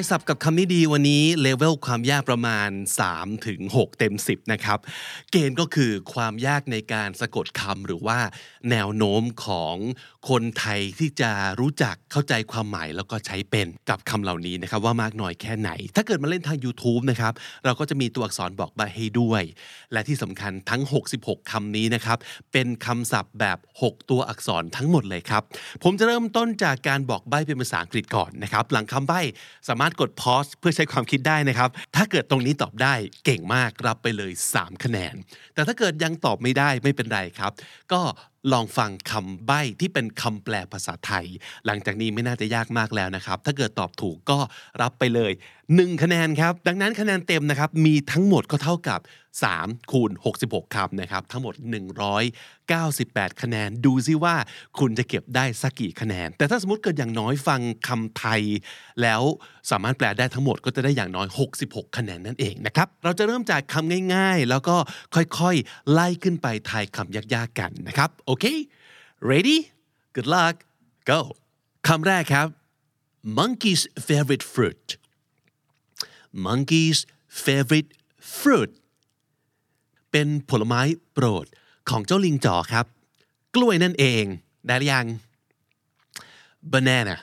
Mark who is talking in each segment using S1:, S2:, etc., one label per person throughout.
S1: ายศัพท์กับคำนี้ดีวันนี้เลเวลความยากประมาณ3ถึง6เต็ม 10 นะครับ เกณฑ์ก็คือความยากในการสะกดคำหรือว่าแนวโน้มของคนไทยที่จะรู้จักเข้าใจความหมายแล้วก็ใช้เป็นกับคำเหล่านี้นะครับว่ามากน้อยแค่ไหน ถ้าเกิดมาเล่นทาง YouTube นะครับเราก็จะมีตัวอักษรบอกใบให้ด้วย และที่สำคัญทั้ง 66คำนี้นะครับเป็นคำศัพท์แบบ 6 ตัวอักษรทั้งหมดเลยครับ ผมจะเริ่มต้นจากการบอกใบเป็นภาษาอังกฤษก่อนนะครับหลังคำใบสามารถกด pause เพื่อใช้ความคิดได้นะครับ ถ้าเกิดตรงนี้ตอบได้เก่งมากรับไปเลย 3 คะแนน แต่ถ้าเกิดยังตอบไม่ได้ไม่เป็นไรครับ ก็ลองฟังคำใบ้ที่เป็นคำแปลภาษาไทย หลังจากนี้ไม่น่าจะยากมากแล้วนะครับ ถ้าเกิดตอบถูกก็รับไปเลย 1 คะแนนครับ ดังนั้นคะแนนเต็มนะครับ มีทั้งหมดก็เท่ากับ 3 คูณ 66 คำนะครับ ทั้งหมด 198 คะแนน ดูซิว่าคุณจะเก็บได้สักกี่คะแนน แต่ถ้าสมมติเกิดอย่างน้อยฟังคำไทย แล้วสามารถแปลได้ทั้งหมดก็จะได้อย่างน้อย 66 คะแนนนั่นเองนะครับ เราจะเริ่มจากคำง่ายๆ แล้วก็ค่อยๆ ไล่ขึ้นไปทายคำยากๆ กันนะครับ โอเค ready good luck go คำแรกครับ monkey's favorite fruit monkey's favorite fruit เป็นผลไม้โปรดของเจ้าลิงจ๋อครับ กล้วยนั่นเองได้หรือยัง banana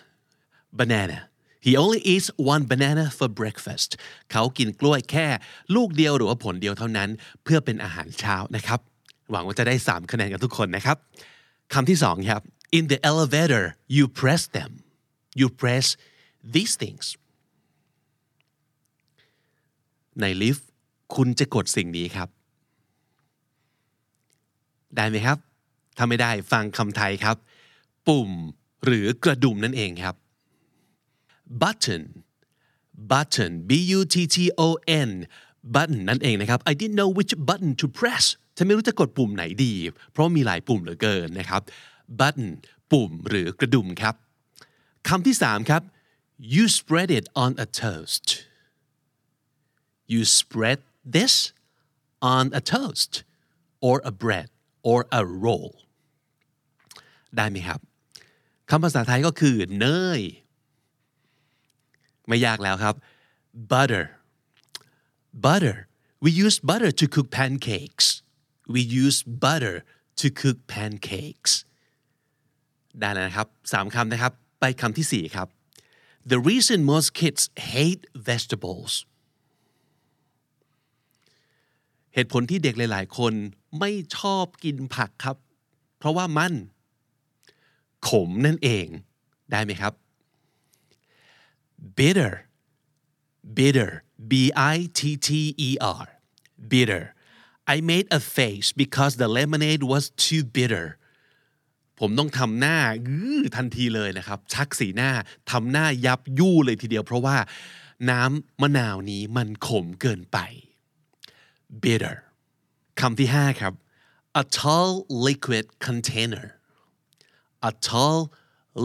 S1: banana he only eats one banana for breakfast เขากินกล้วยแค่ลูกเดียวหรือว่าผลเดียวเท่านั้น เพื่อเป็นอาหารเช้านะครับ หวังว่าจะได้ 3 คะแนนกันทุกคนนะครับคำที่สองครับ in the elevator you press them you press these things ในลิฟต์คุณจะกดสิ่งนี้ครับ ได้ไหมครับถ้าไม่ได้ฟังคำไทยครับ ปุ่มหรือกระดุมนั่นเองครับ button button b u t t o n button นั่นเองนะครับ I didn't know which button to press ฉันไม่รู้จะกดปุ่มไหนดี เพราะมีหลายปุ่มเหลือเกินนะครับ button ปุ่มหรือกระดุมครับคำที่สามครับ you spread it on a toast you spread this on a toast or a bread or a roll ได้ไหมครับคำภาษาไทยก็คือเนย ไม่ยากแล้วครับ butter butter we use butter to cook pancakes we use butter to cook pancakes ได้แล้วนะครับสามคำนะครับ ไปคำที่สี่ครับ the reason most kids hate vegetables เหตุผลที่เด็กหลาย ๆ คนไม่ชอบกินผักครับ เพราะว่ามัน ขมนั่นเองได้ไหมครับ bitter bitter b i t t e r bitter I made a face because the lemonade was too bitter ผมต้องทำหน้าอทันทีเลยนะครับ ชักสีหน้าทำหน้ายับยู่เลยทีเดียว เพราะว่าน้ำมะนาวนี้มันขมเกินไป bitter คำที่ห้าครับ a tall liquid container a tall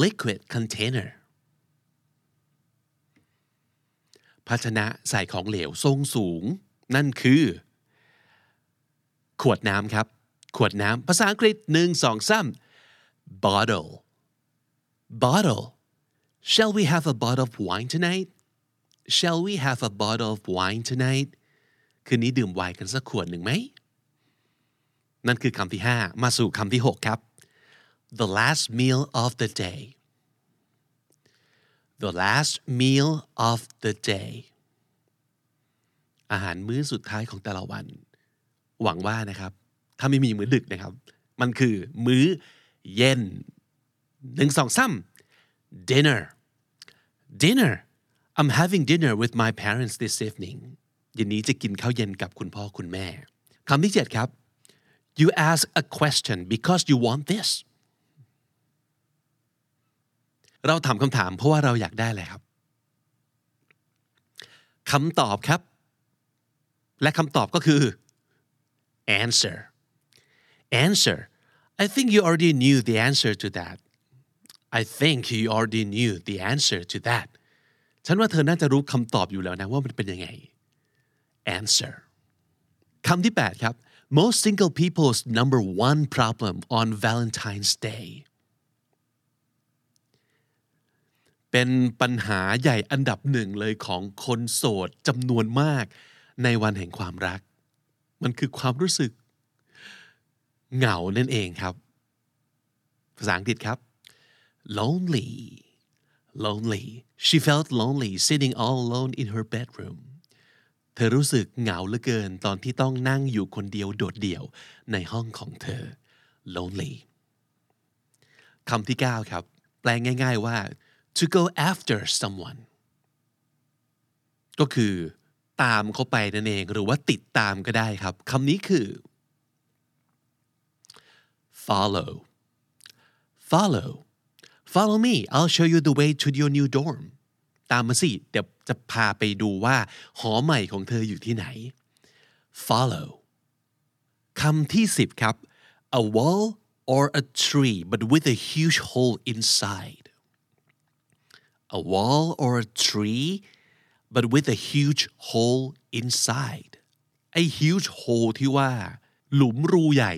S1: liquid container ภาชนะใส่ของเหลวทรงสูง นั่นคือ ขวดน้ำครับ ขวดน้ำภาษาอังกฤษหนึ่งสองสาม bottle bottle shall we have a bottle of wine tonight shall we have a bottle of wine tonight คืนนี้ดื่มไวน์กันสักขวดหนึ่งไหม นั่นคือคำที่ห้ามาสู่คำที่หกครับ the last meal of the day the last meal of the day อาหารมื้อสุดท้ายของแต่ละวัน หวังว่านะครับ ถ้าไม่มีมื้อดึกนะครับ มันคือมื้อเย็นหนึ่งสองสาม dinner dinner I'm having dinner with my parents this evening เย็นนี้จะกินข้าวเย็นกับคุณพ่อคุณแม่คำที่เจ็ดครับ you ask a question because you want this เราถามคำถามเพราะว่าเราอยากได้อะไรครับคำตอบครับ และคำตอบก็คือ answer answer I think you already knew the answer to that I think you already knew the answer to that ฉันว่าเธอน่าจะรู้คำตอบอยู่แล้วนะว่ามันเป็นยังไง answer คำที่ 8 ครับ most single people's number one problem on Valentine's Day เป็นปัญหาใหญ่อันดับหนึ่งเลยของคนโสดจำนวนมากในวันแห่งความรัก มันคือความรู้สึก เหงานั่นเองครับ ภาษาอังกฤษครับ lonely lonely she felt lonely sitting all alone in her bedroom เธอรู้สึกเหงาเหลือเกินตอนที่ต้องนั่งอยู่คนเดียวโดดเดี่ยวในห้องของเธอ lonely คำที่ 9 ครับ แปลง่าย ๆว่า to go after someone ก็คือตามเขาไปนั่นเองหรือว่าติดตามก็ได้ครับคำนี้คือ follow follow follow me I'll show you the way to your new dorm ตามมาสิ เดี๋ยวจะพาไปดูว่า หอใหม่ของเธออยู่ที่ไหน follow คำที่10ครับ a wall or a tree but with a huge hole inside a wall or a tree but with a huge hole inside ไอ้ huge hole ที่ว่า หลุมรูใหญ่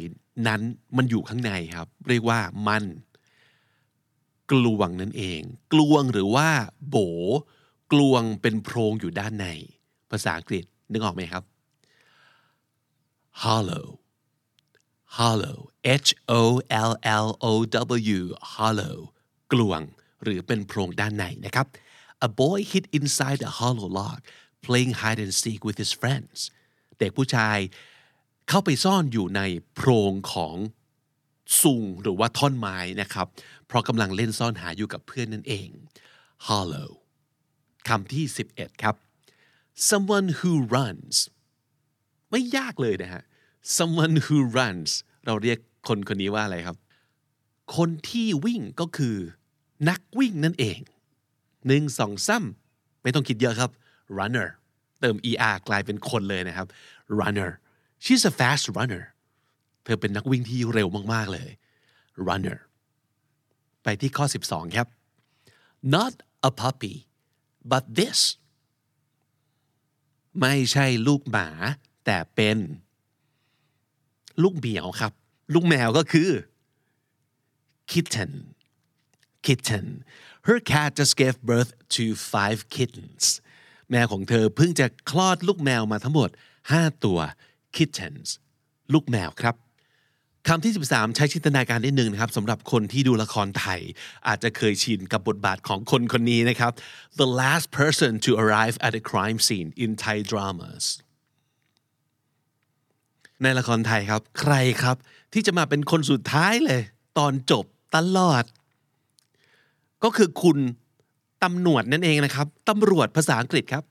S1: นั้นมันอยู่ข้างในครับ เรียกว่ามัน กลวงนั่นเอง กลวงหรือว่า โบ กลวงเป็นโพรงอยู่ด้านใน ภาษาอังกฤษนึกออกไหมครับ hollow hollow h o l l o w hollow กลวงหรือเป็นโพรงด้านในนะครับ a boy hid inside a hollow log playing hide and seek with his friends เด็กผู้ชายเข้าไปซ่อนอยู่ในโพรงของ ซุงหรือว่าท่อนไม้นะครับ เพราะกำลังเล่นซ่อนหาอยู่กับเพื่อนนั่นเอง hollow คำที่ 11 ครับ someone who runs ไม่ยากเลยนะฮะ someone who runs เราเรียกคนคนนี้ว่าอะไรครับ คนที่วิ่งก็คือ นักวิ่งนั่นเองหนึ่งสองซ้ำไม่ต้องคิดเยอะครับ runner เติม er กลายเป็นคนเลยนะครับ runner she's a fast runner เธอเป็นนักวิ่งที่เร็วมากๆเลย runner ไปที่ข้อ 12 ครับ not a puppy but this ไม่ใช่ลูกหมาแต่เป็น ลูกเหมียวครับ ลูกแมวก็คือ kitten kitten her cat just gave birth to five kittens แมวของเธอเพิ่งจะคลอดลูกแมวมาทั้งหมด 5 ตัว kittens ลูกแมวครับ คำที่ 13 ใช้จินตนาการได้หนึ่งนะครับสำหรับคนที่ดูละครไทย อาจจะเคยชินกับบทบาทของคนคนนี้นะครับ the last person to arrive at a crime scene in Thai dramas ในละครไทยครับ ใครครับ ที่จะมาเป็นคนสุดท้ายเลย ตอนจบตลอด ก็คือคุณตำรวจนั่นเองนะครับตำรวจภาษาอังกฤษครับ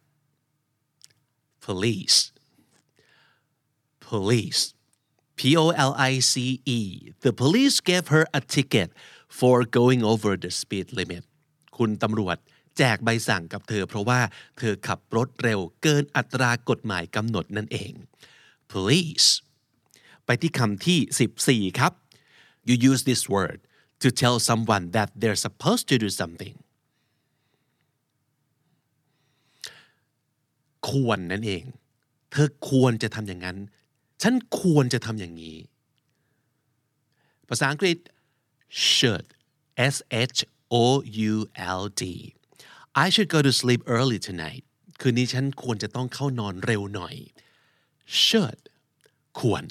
S1: police police P O L I C E the police gave her a ticket for going over the speed limit คุณตำรวจแจกใบสั่งกับเธอเพราะว่าเธอขับรถเร็วเกินอัตรากฎหมายกำหนดนั่นเอง police ไปที่คำที่ 14 ครับ you use this word to tell someone that they're supposed to do something ควรนั่นเอง เธอควรจะทำอย่างนั้น ฉันควรจะทำอย่างนี้ ภาษาอังกฤษ should s h o u l d I should go to sleep early tonight คืนนี้ฉันควรจะต้องเข้านอนเร็วหน่อย should ควร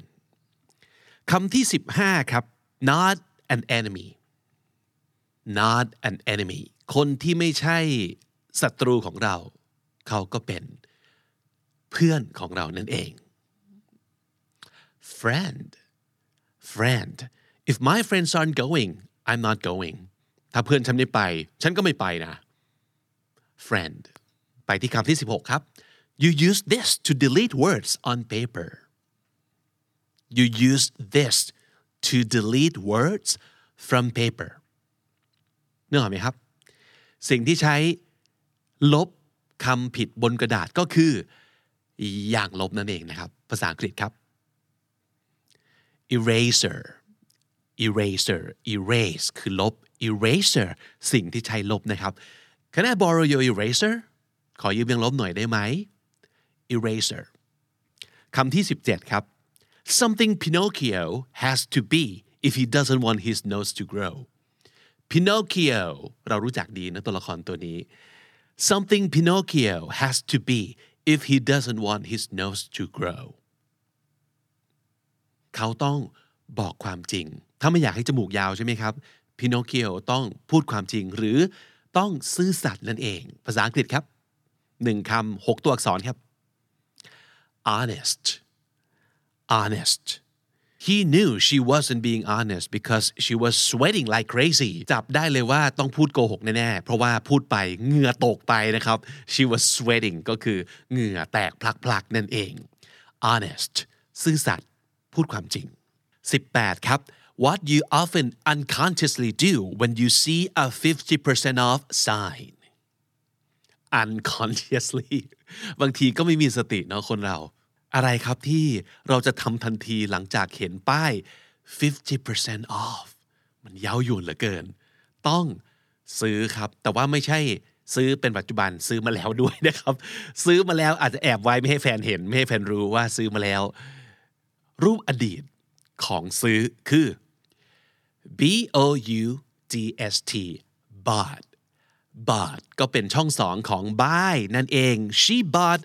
S1: คำที่ 15 ครับ not an enemy not an enemy คนที่ไม่ใช่ศัตรูของเรา เขาก็เป็นเพื่อนของเรานั่นเอง friend friend if my friends aren't going I'm not going ถ้าเพื่อนฉันไม่ไป ฉันก็ไม่ไปนะ friend ไปที่คำที่ 16 ครับ you use this to delete words on paper you use this to delete words from paper นึกออกไหมครับ สิ่งที่ใช้ลบคำผิดบนกระดาษก็คือ อย่างลบนั่นเองนะครับ ภาษาอังกฤษครับ eraser eraser erase คือลบ eraser สิ่งที่ใช้ลบนะครับ Can I borrow your eraser ขอยืมยังลบหน่อยได้ไหม eraser คำที่ 17 ครับ something Pinocchio has to be if he doesn't want his nose to grow Pinocchio เรารู้จักดีนะตัวละครตัวนี้ something Pinocchio has to be if he doesn't want his nose to grow เขาต้องบอกความจริง ถ้าไม่อยากให้จมูกยาวใช่ไหมครับ Pinocchio ต้องพูดความจริง หรือต้องซื่อสัตย์นั่นเอง ภาษาอังกฤษครับหนึ่งคำหกตัวอักษรครับ honest honest he knew she wasn't being honest because she was sweating like crazy จับได้เลยว่าต้องพูดโกหกแน่ๆ เพราะว่าพูดไปเหงื่อตกไปนะครับ she was sweating ก็คือเหงื่อแตกพลักๆ นั่นเอง honest ซื่อสัตย์ พูดความจริง 18 ครับ what you often unconsciously do when you see a 50% off sign unconsciously บางทีก็ไม่มีสติเนาะคนเรา อะไรครับที่เราจะทำทันทีหลังจากเห็นป้าย 50% off มันเย้ายวนเหลือเกิน ต้องซื้อครับ แต่ว่าไม่ใช่ซื้อเป็นปัจจุบันซื้อมาแล้วด้วยนะครับ ซื้อมาแล้วอาจจะแอบไว้ไม่ให้แฟนเห็น ไม่ให้แฟนรู้ว่าซื้อมาแล้ว รูปอดีตของซื้อคือ b o u g s t bought bought ก็เป็นช่องสองของ buy นั่นเอง she bought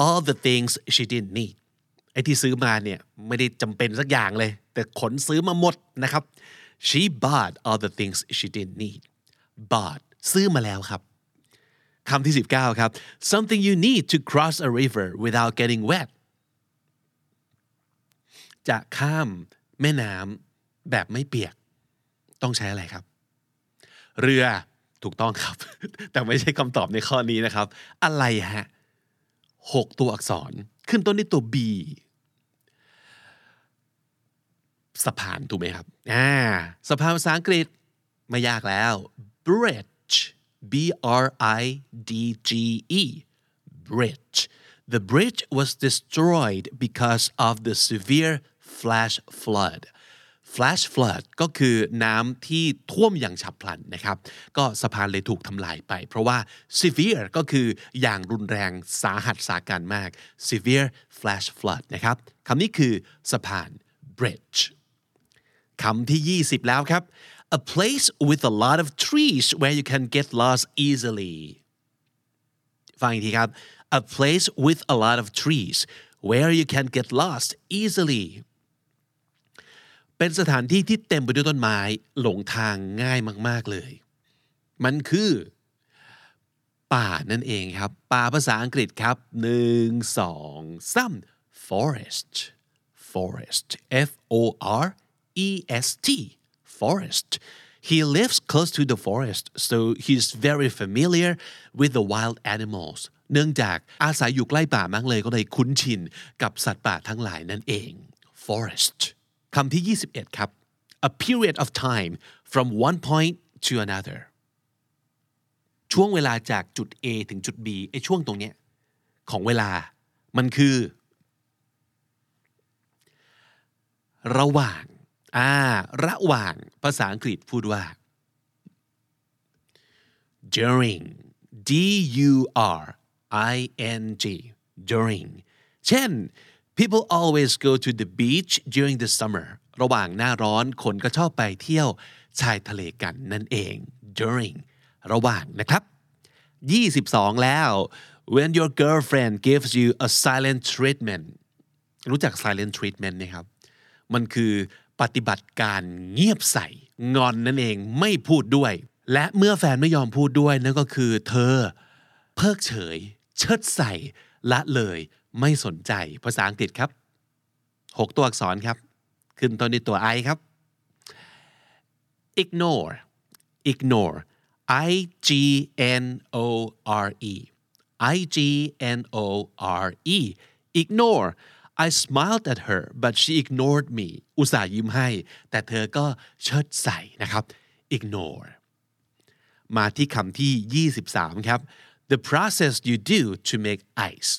S1: all the things she didn't need ไอ้ที่ซื้อมาเนี่ยไม่ได้จำเป็นสักอย่างเลย แต่ขนซื้อมาหมดนะครับ she bought all the things she didn't need bought ซื้อมาแล้วครับคำที่ 19 ครับ something you need to cross a river without getting wet จะข้ามแม่น้ำแบบไม่เปียก ต้องใช้อะไรครับ เรือถูกต้องครับ แต่ไม่ใช่คำตอบในข้อนี้นะครับ อะไรฮะหกตัวอักษรขึ้นต้นด้วยตัว B สะพานถูกไหมครับอ่าสะพานภาษาอังกฤษไม่ยากแล้ว bridge B R I D G E bridge the bridge was destroyed because of the severe flash flood flash flood ก็คือน้ำที่ท่วมอย่างฉับพลันนะครับ ก็สะพานเลยถูกทำลายไป เพราะว่า severe ก็คืออย่างรุนแรงสาหัสสาการมาก severe flash flood นะครับคำนี้คือสะพาน bridge คำที่ 20 แล้วครับ a place with a lot of trees where you can get lost easily ฟังอีกทีครับ a place with a lot of trees where you can get lost easily เป็นสถานที่ที่เต็มไปด้วยต้นไม้หลงทางง่ายมาก ๆเลย มันคือ ป่านั่นเองครับ ป่าภาษาอังกฤษครับหนึ่งสองสาม forest forest F O R E S T forest he lives close to the forest so he's very familiar with the wild animals เนื่องจากอาศัยอยู่ใกล้ป่ามากเลยก็เลยคุ้นชินกับสัตว์ป่าทั้งหลายนั่นเอง forest คำที่ 21 ครับ a period of time from one point to another ช่วงเวลาจากจุด A ถึงจุด B ไอ้ช่วงตรงเนี้ยของเวลามันคือ ระหว่างอ่าระหว่างภาษาอังกฤษพูดว่า during D U R I N G during เช่น people always go to the beach during the summer ระหว่างหน้าร้อนคนก็ชอบไปเที่ยวชายทะเลกันนั่นเอง during ระหว่างนะครับ 22 แล้ว when your girlfriend gives you a silent treatment รู้จัก silent treatment ไหมครับ มันคือปฏิบัติการเงียบใส่ งอนนั่นเองไม่พูดด้วย และเมื่อแฟนไม่ยอมพูดด้วยนั่นก็คือเธอ เพิกเฉย เชิดใส่ละเลย ไม่สนใจ ภาษาอังกฤษครับ 6 ตัวอักษรครับ ขึ้นต้นด้วยตัว I ครับ ignore ignore I G N O R E I G N O R E ignore I smiled at her but she ignored me อุตส่าห์ยิ้มให้ แต่เธอก็เชิดใส่นะครับ ignore มาที่คำที่ 23 ครับ the process you do to make ice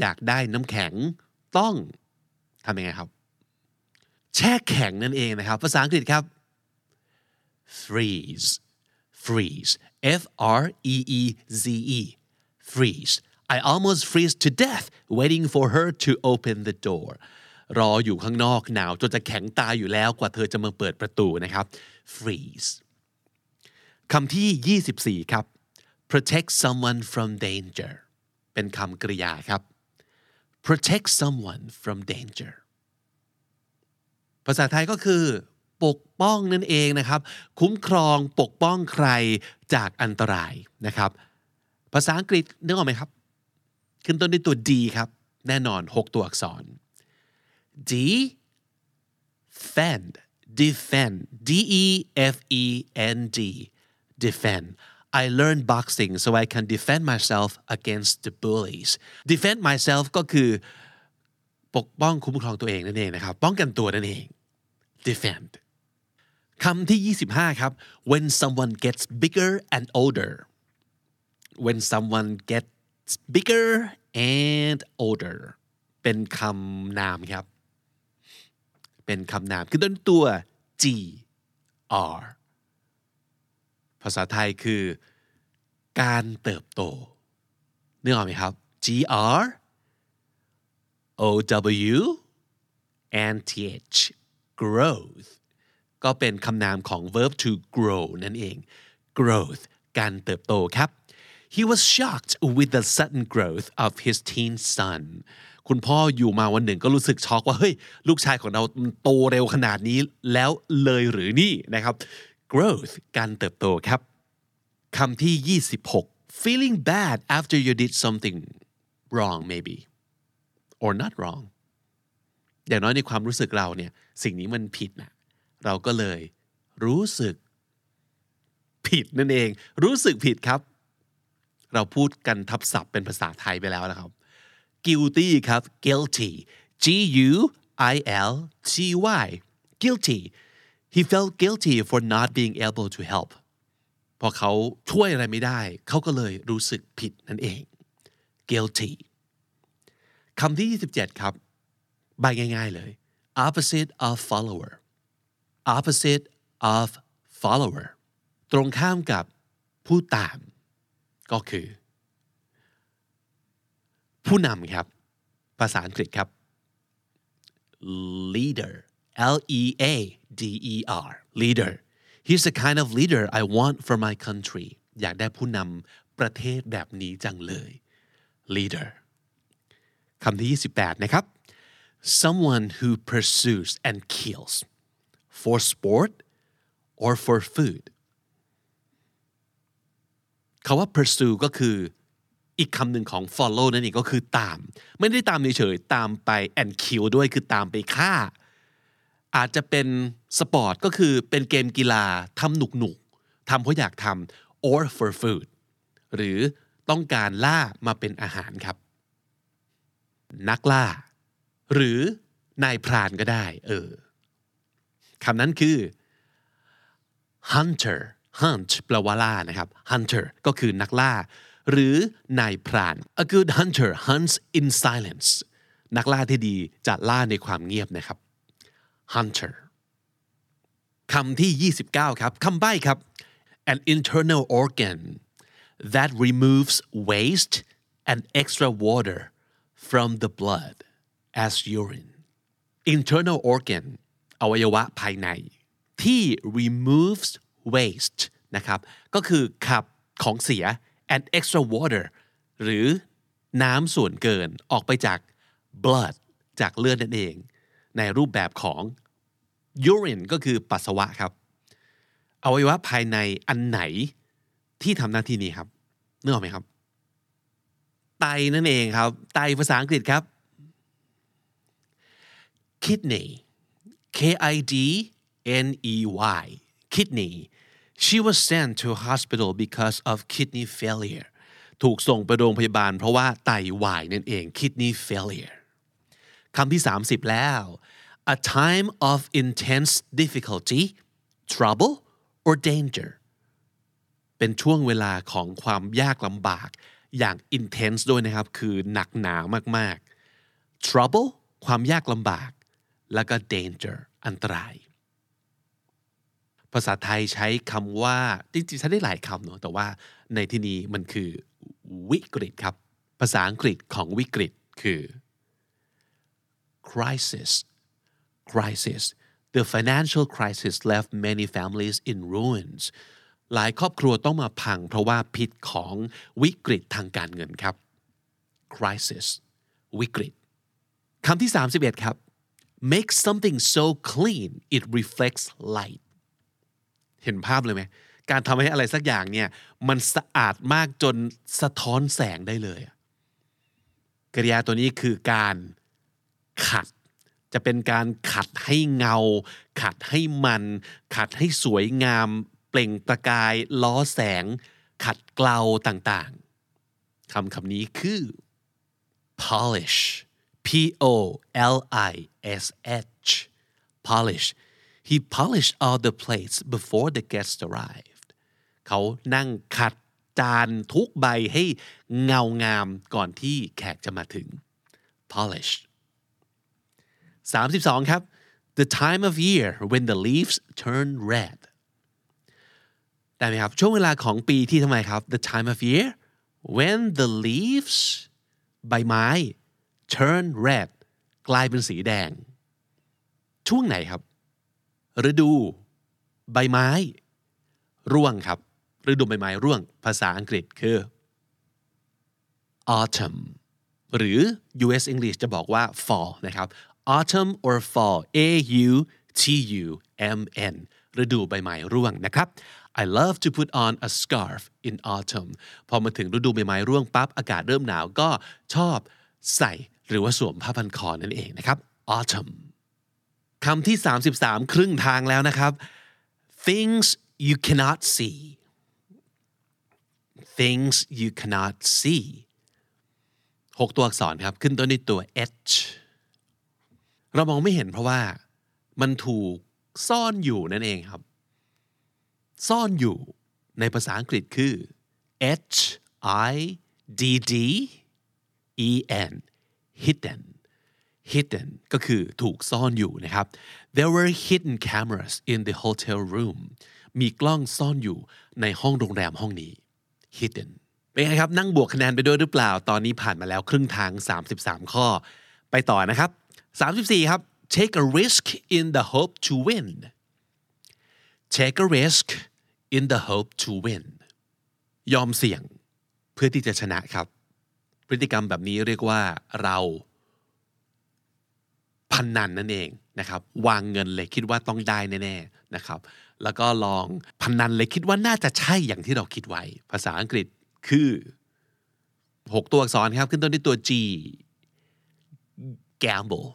S1: อยากได้น้ำแข็งต้องทำยังไงครับ แช่แข็งนั่นเองนะครับ ภาษาอังกฤษครับ freeze freeze F R E E Z E freeze I almost freeze to death waiting for her to open the door รออยู่ข้างนอกหนาวจนจะแข็งตายอยู่แล้วกว่าเธอจะมาเปิดประตูนะครับ freeze คำที่ 24 ครับ protect someone from danger เป็นคำกริยาครับ protect someone from danger ภาษาไทยก็คือ ปกป้องนั่นเองนะครับ คุ้มครองปกป้องใครจากอันตรายนะครับ ภาษาอังกฤษนึกออกไหมครับ ขึ้นต้นด้วยตัว D ครับ แน่นอน 6 ตัวอักษร D defend defend D E F E N D defend I learned boxing so I can defend myself against the bullies defend myself ก็คือ ปกป้องคุ้มครองตัวเองนั่นเองนะครับ ป้องกันตัวนั่นเอง defend คำที่ 25 ครับ when someone gets bigger and older when someone gets bigger and older เป็นคำนามครับ เป็นคำนามคือต้นตัว G R ภาษาไทยคือ การเติบโตนึกออกไหมครับ G R O W and T H growth ก็เป็นคำนามของ verb to grow นั่นเอง growth การเติบโตครับ He was shocked with the sudden growth of his teen son คุณพ่ออยู่มาวันหนึ่งก็รู้สึกช็อกว่า เฮ้ย ลูกชายของเราโตเร็วขนาดนี้แล้วเลยหรือนี่นะครับ growth การเติบโตครับคำที่ 26 feeling bad after you did something wrong maybe or not wrong อย่างน้อยในความรู้สึกเราเนี่ยสิ่งนี้มันผิดนะเราก็เลยรู้สึกผิดนั่นเอง รู้สึกผิดครับ เราพูดกันทับศัพท์เป็นภาษาไทยไปแล้วนะครับ guilty ครับ guilty G U I L T Y guilty he felt guilty for not being able to help พอเขาช่วยอะไรไม่ได้ เขาก็เลยรู้สึกผิดนั่นเอง guilty คำที่ 27 ครับ ใบง่ายๆเลย opposite of follower opposite of follower ตรงข้ามกับผู้ตาม ก็คือ ผู้นำครับ ภาษาอังกฤษครับ leader L E A D E R leader he's the kind of leader I want for my country อยากได้ผู้นำประเทศแบบนี้จังเลย leader คำที่ 28 นะครับ someone who pursues and kills for sport or for food คาว่า pursue ก็คืออีกคำหนึ่งของ follow นั่นเองก็คือตาม ไม่ได้ตามเฉยๆตามไป and kill ด้วยคือตามไปฆ่า อาจจะเป็นสปอร์ตก็คือเป็นเกมกีฬาทำหนุกหนุกทำเพราะอยากทำ or for food หรือต้องการล่ามาเป็นอาหารครับ นักล่า หรือนายพรานก็ได้ เออคำนั้นคือ hunter hunt แปลว่าล่านะครับ hunter ก็คือนักล่า หรือนายพราน a good hunter hunts in silence นักล่าที่ดีจะล่าในความเงียบนะครับ hunter คำที่ 29 ครับ คำใบ้ครับ an internal organ that removes waste and extra water from the blood as urine internal organ อวัยวะภายใน ที่ removes waste นะครับ ก็คือขับของเสีย and extra water หรือน้ำส่วนเกินออกไปจาก blood จากเลือดนั่นเอง ในรูปแบบของ urine ก็คือปัสสาวะครับอวัยวะภายในอันไหนที่ทำหน้าที่นี้ครับนึกออกไหมครับ ไตนั่นเองครับ ไตภาษาอังกฤษครับ kidney K I D N E Y kidney she was sent to a hospital because of kidney failure ถูกส่งไปโรงพยาบาลเพราะว่าไตวายนั่นเอง kidney failure คำที่ 30 แล้ว a time of intense difficulty trouble or danger เป็นช่วงเวลาของความยากลำบากอย่าง intense ด้วยนะครับ คือหนักหนามากๆ trouble ความยากลำบาก แล้วก็ danger อันตราย ภาษาไทยใช้คำว่า จริงๆใช้ได้หลายคำเนาะแต่ว่าในที่นี้มันคือวิกฤตครับ ภาษาอังกฤษของวิกฤตคือ crisis crisis the financial crisis left many families in ruins หลายครอบครัวต้องมาพังเพราะว่าพิษของวิกฤตทางการเงินครับ crisis วิกฤตคำที่ 31 ครับ make something so clean it reflects light เห็นภาพเลยไหมการทำให้อะไรสักอย่างเนี่ยมันสะอาดมากจนสะท้อนแสงได้เลยกริยาตัวนี้คือการ ขัด จะเป็นการขัดให้เงา ขัดให้มัน ขัดให้สวยงาม เปล่งประกาย ล้อแสง ขัดเกลาต่างๆคำคำนี้คือ polish P O L I S H polish he polished all the plates before the guests arrived เขานั่งขัดจานทุกใบให้เงางามก่อนที่แขกจะมาถึง polish 32 ครับ the time of year when the leaves turn red ได้ไหมครับ ช่วงเวลาของปีที่ทำไมครับ the time of year when the leaves ใบไม้ turn red กลายเป็นสีแดง ช่วงไหนครับ ฤดู ใบไม้ ร่วงครับ ฤดูใบไม้ร่วง ภาษาอังกฤษคือ autumn หรือ US English จะบอกว่า fall นะครับ autumn or fall A U T U M N ฤดูใบไม้ร่วงนะครับ I love to put on a scarf in autumn พอมาถึงฤดูใบไม้ร่วงปั๊บอากาศเริ่มหนาวก็ชอบใส่หรือว่าสวมผ้าพันคอนั่นเองนะครับ autumn คำที่ 33 ครึ่งทางแล้วนะครับ things you cannot see things you cannot see หกตัวอักษรครับ ขึ้นต้นด้วยตัว h เรามองไม่เห็นเพราะว่ามันถูกซ่อนอยู่นั่นเองครับ ซ่อนอยู่ในภาษาอังกฤษคือ h i d d e n hidden hidden ก็คือถูกซ่อนอยู่นะครับ there were hidden cameras in the hotel room มีกล้องซ่อนอยู่ในห้องโรงแรมห้องนี้ hidden เป็นไงครับ นั่งบวกคะแนนไปด้วยหรือเปล่า ตอนนี้ผ่านมาแล้วครึ่งทาง 33 ข้อ ไปต่อนะครับ 34 ครับ take a risk in the hope to win take a risk in the hope to win ยอมเสี่ยงเพื่อที่จะชนะครับ พฤติกรรมแบบนี้เรียกว่าเราพันนันนั่นเองนะครับ วางเงินเลยคิดว่าต้องได้แน่ๆนะครับ แล้วก็ลองพันนันเลยคิดว่าน่าจะใช่อย่างที่เราคิดไว้ ภาษาอังกฤษคือ 6 ตัวอักษรครับ ขึ้นต้นด้วยตัว G gamble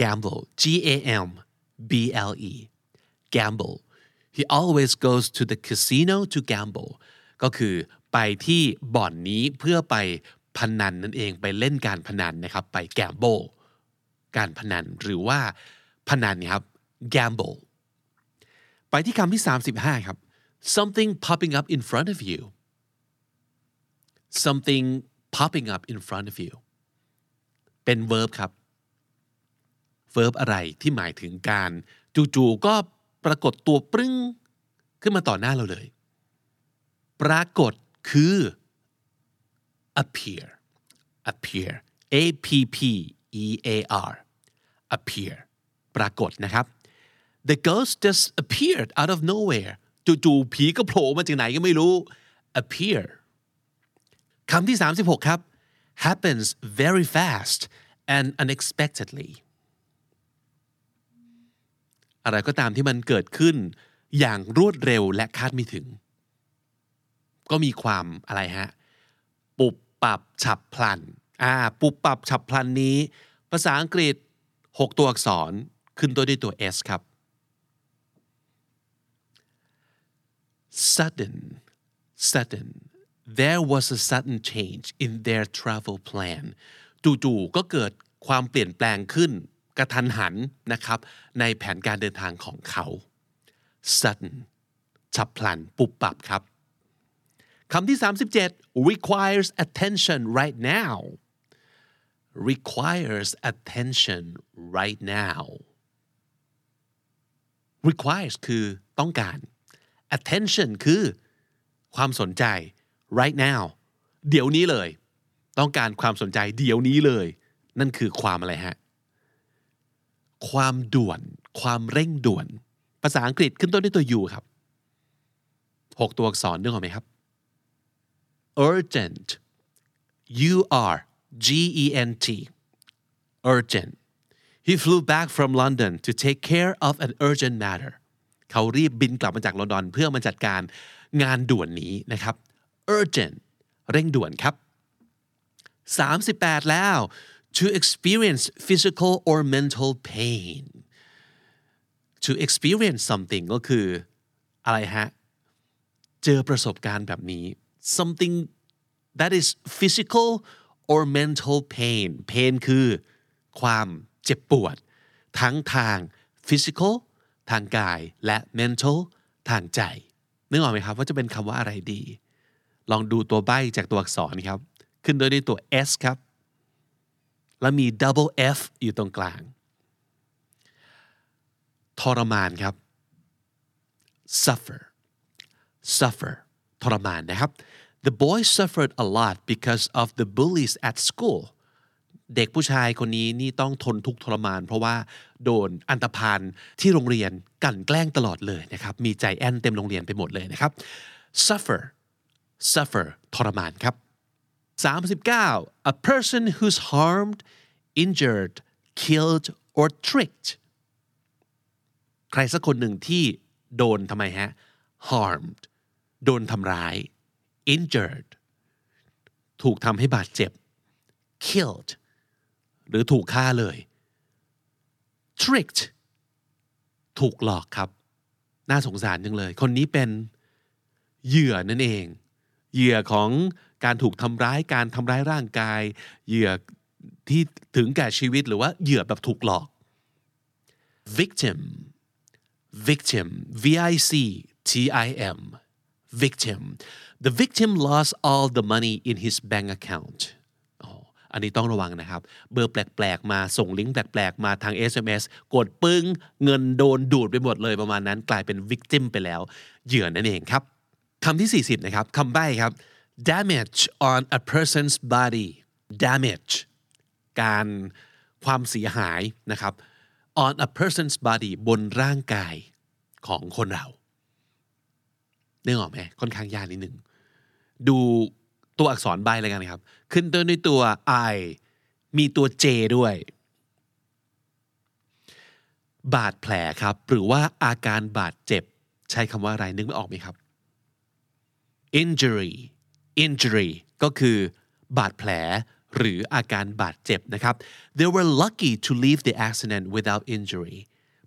S1: gamble G A M B L E gamble he always goes to the casino to gamble ก็คือไปที่บ่อนนี้เพื่อไปพนันนั่นเองไปเล่นการพนันนะครับไป gamble การพนันหรือว่าพนันนี้ครับ gamble ไปที่คำที่ 35 ครับ something popping up in front of you something popping up in front of you เป็น verb ครับ verb อะไรที่หมายถึงการจู่ๆก็ปรากฏตัวปรึ้งขึ้นมาต่อหน้าเราเลย ปรากฏคือ appear appear a p p e a r appear ปรากฏนะครับ the ghost just appeared out of nowhere จู่ๆผีก็โผล่มาจากไหนก็ไม่รู้ appear คำที่ 36 ครับ happens very fast and unexpectedly อะไรก็ตามที่มันเกิดขึ้น อย่างรวดเร็วและคาดไม่ถึง ก็มีความอะไรฮะ ปุบปับฉับพลัน อ่า ปุบปับฉับพลันนี้ ภาษาอังกฤษ 6 ตัวอักษรขึ้นตัวด้วยตัว S ครับ sudden sudden there was a sudden change in their travel plan จู่ๆก็เกิดความเปลี่ยนแปลงขึ้น กระทันหันนะครับ ในแผนการเดินทางของเขา sudden ฉับพลัน ปุบปับครับคำที่ 37 requires attention right now requires attention right now requires คือต้องการ attention คือความสนใจ right now เดี๋ยวนี้เลย ต้องการความสนใจเดี๋ยวนี้เลย นั่นคือความอะไรฮะ ความด่วน ความเร่งด่วน ภาษาอังกฤษขึ้นต้นด้วยตัว U ครับหกตัวอักษรนึกออกไหมครับ urgent U R G E N T urgent he flew back from London to take care of an urgent matter เขารีบบินกลับมาจากลอนดอนเพื่อมาจัดการงานด่วนนี้นะครับ urgent เร่งด่วนครับ 38 แล้ว to experience physical or mental pain to experience something ก็คืออะไรฮะ เจอประสบการณ์แบบนี้ something that is physical or mental pain pain คือความเจ็บปวด ทั้งทาง physical ทางกายและ mental ทางใจนึกออกไหมครับว่าจะเป็นคำว่าอะไรดี ลองดูตัวใบจากตัวอักษรครับ ขึ้นโดยด้วยตัว S ครับ แล้วมี double F อยู่ตรงกลาง ทรมานครับ suffer suffer ทรมานนะครับ the boy suffered a lot because of the bullies at school เด็กผู้ชายคนนี้นี่ต้องทนทุกข์ทรมาน เพราะว่าโดนอันตพานที่โรงเรียนกั่นแกล้งตลอดเลยนะครับ มีใจแอนเต็มโรงเรียนไปหมดเลยนะครับ suffer suffer ทรมานครับ 39 a person who's harmed injured killed or tricked ใครสักคนหนึ่งที่โดนทำไมฮะ harmed โดนทำร้าย injured ถูกทำให้บาดเจ็บ killed หรือถูกฆ่าเลย tricked ถูกหลอกครับ น่าสงสารจังเลย คนนี้เป็นเหยื่อนั่นเอง เหยื่อของ การถูกทำร้ายการทำร้ายร่างกาย เหยื่อที่ถึงแก่ชีวิตหรือว่าเหยื่อแบบถูกหลอก victim victim V I C T I M victim the victim lost all the money in his bank account อ๋ออันนี้ต้องระวังนะครับ เบอร์แปลกๆ มาส่งลิงก์แปลกๆ มาทาง SMS กดปึ้ง เงินโดนดูดไปหมดเลยประมาณนั้นกลายเป็น victim ไปแล้ว เหยื่อนั่นเองครับคำที่ 40 นะครับคำใบ้ครับ damage on a person's body damage การความเสียหายนะครับ on a person's body บนร่างกายของคนเรานึกออกไหมค่อนข้างยากนิดหนึ่ง ดูตัวอักษรใบเลยกันครับ ขึ้นต้นด้วยตัว I มีตัว J ด้วย บาดแผลครับ หรือว่าอาการบาดเจ็บ ใช้คำว่าอะไรนึกไม่ออกไหมครับ injury injury ก็คือบาดแผลหรืออาการบาดเจ็บนะครับ they were lucky to leave the accident without injury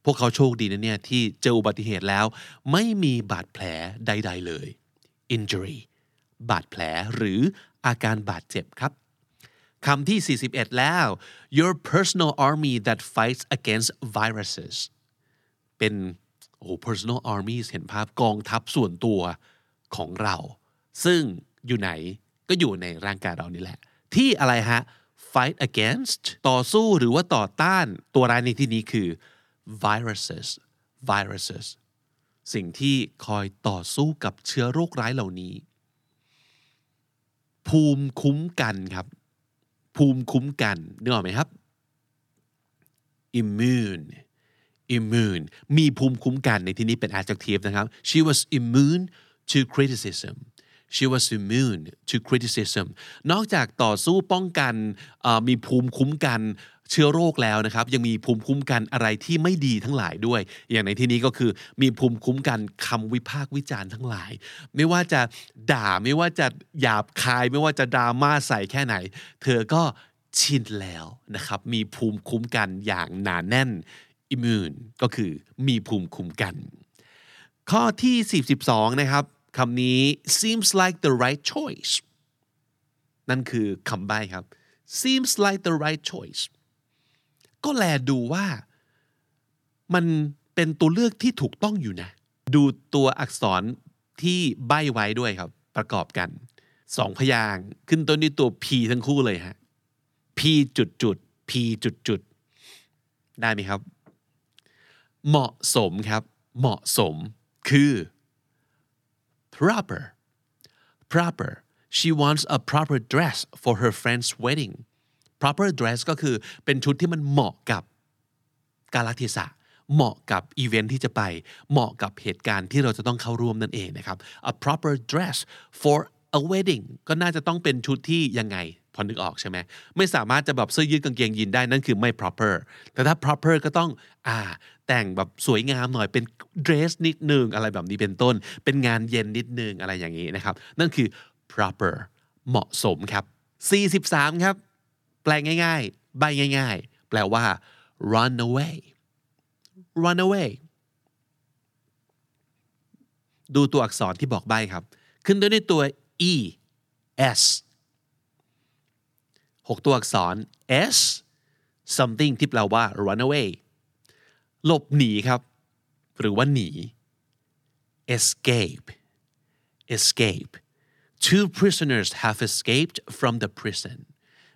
S1: พวกเขาโชคดีนะเนี่ยที่เจออุบัติเหตุแล้ว ไม่มีบาดแผลใด ๆเลย injury บาดแผลหรืออาการบาดเจ็บครับคำที่ 41 แล้ว your personal army that fights against viruses เป็นโอ้ personal army เห็นภาพกองทัพส่วนตัวของเรา ซึ่ง อยู่ไหนก็อยู่ในร่างกายเรานี่แหละ ที่อะไรฮะ fight against ต่อสู้หรือว่าต่อต้านตัวร้ายในที่นี้คือ viruses viruses สิ่งที่คอยต่อสู้กับเชื้อโรคร้ายเหล่านี้ ภูมิคุ้มกันครับ ภูมิคุ้มกันนึกออกไหมครับ immune immune มีภูมิคุ้มกันในที่นี้เป็น adjective นะครับ she was immune to criticism she was immune to criticism นอกจากต่อสู้ป้องกันมีภูมิคุ้มกันเชื้อโรคแล้วนะครับ ยังมีภูมิคุ้มกันอะไรที่ไม่ดีทั้งหลายด้วย อย่างในที่นี้ก็คือมีภูมิคุ้มกันคำวิพากษ์วิจารณ์ทั้งหลาย ไม่ว่าจะด่าไม่ว่าจะหยาบคาย ไม่ว่าจะดราม่าใส่แค่ไหน เธอก็ชินแล้วนะครับ มีภูมิคุ้มกันอย่างหนาแน่น immune ก็คือมีภูมิคุ้มกัน ข้อที่ 42 นะครับ คำนี้ seems like the right choice นั่นคือคำใบ้ครับ seems like the right choice ก็แลดูว่า มันเป็นตัวเลือกที่ถูกต้องอยู่นะ ดูตัวอักษรที่ใบ้ไว้ด้วยครับ ประกอบกันสองพยางขึ้นต้นด้วยตัว P ทั้งคู่เลยฮะ P จุดจุด P จุดจุดได้ไหมครับ เหมาะสมครับ เหมาะสมคือ proper proper she wants a proper dress for her friend's wedding proper dress ก็คือเป็นชุดที่มันเหมาะกับกาลเทศะเหมาะกับอีเวนท์ที่จะไป เหมาะกับเหตุการณ์ที่เราจะต้องเข้าร่วมนั่นเองนะครับ a proper dress for a wedding ก็น่าจะต้องเป็นชุดที่ยังไง พอนึกออกใช่ไหมไม่สามารถจะแบบเสื้อยืดกางเกงยีนได้นั่นคือไม่ proper แต่ถ้า proper ก็ต้องอ่าแต่งแบบสวยงามหน่อยเป็น dress นิดนึงอะไรแบบนี้เป็นต้น เป็นงานเย็นนิดนึงอะไรอย่างนี้นะครับ นั่นคือ proper เหมาะสมครับ 43 ครับ แปลง่ายๆ ใบง่าย ๆ แปลว่า run away run away ดูตัวอักษรที่บอกใบครับ ขึ้นด้วยในตัว e s หกตัวอักษร s something ที่แปลว่า run away หลบหนีครับ หรือว่าหนี escape escape two prisoners have escaped from the prison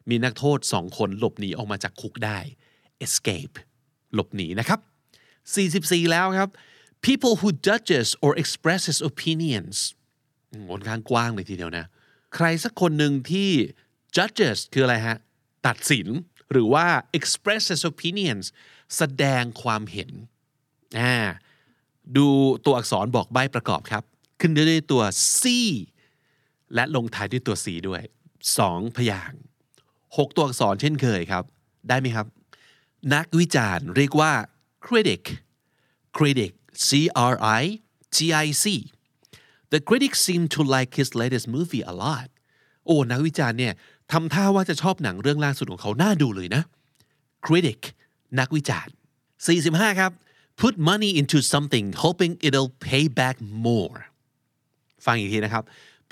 S1: มีนักโทษสองคนหลบหนีออกมาจากคุกได้ escape หลบหนีนะครับ 44 แล้วครับ people who judges or expresses opinions งนข้างกว้างเลยทีเดียวนะ ใครสักคนหนึ่งที่ judges คืออะไรฮะ ตัดสินหรือว่า expresses opinions แสดงความเห็นอ่าดูตัวอักษรบอกใบประกอบครับ ขึ้นด้วยตัว C และลงท้ายด้วยตัว C ด้วยสองพยางค์หกตัวอักษรเช่นเคยครับ ได้ไหมครับ นักวิจารณ์เรียกว่า critic critic C R I T I C The critics seem to like his latest movie a lot โอ้ นักวิจารณ์เนี่ย ทำท่าว่าจะชอบหนังเรื่องล่าสุดของเขาน่าดูเลยนะ critic นักวิจารณ์ 45 ครับ put money into something hoping it'll pay back more ฟังอีกทีนะครับ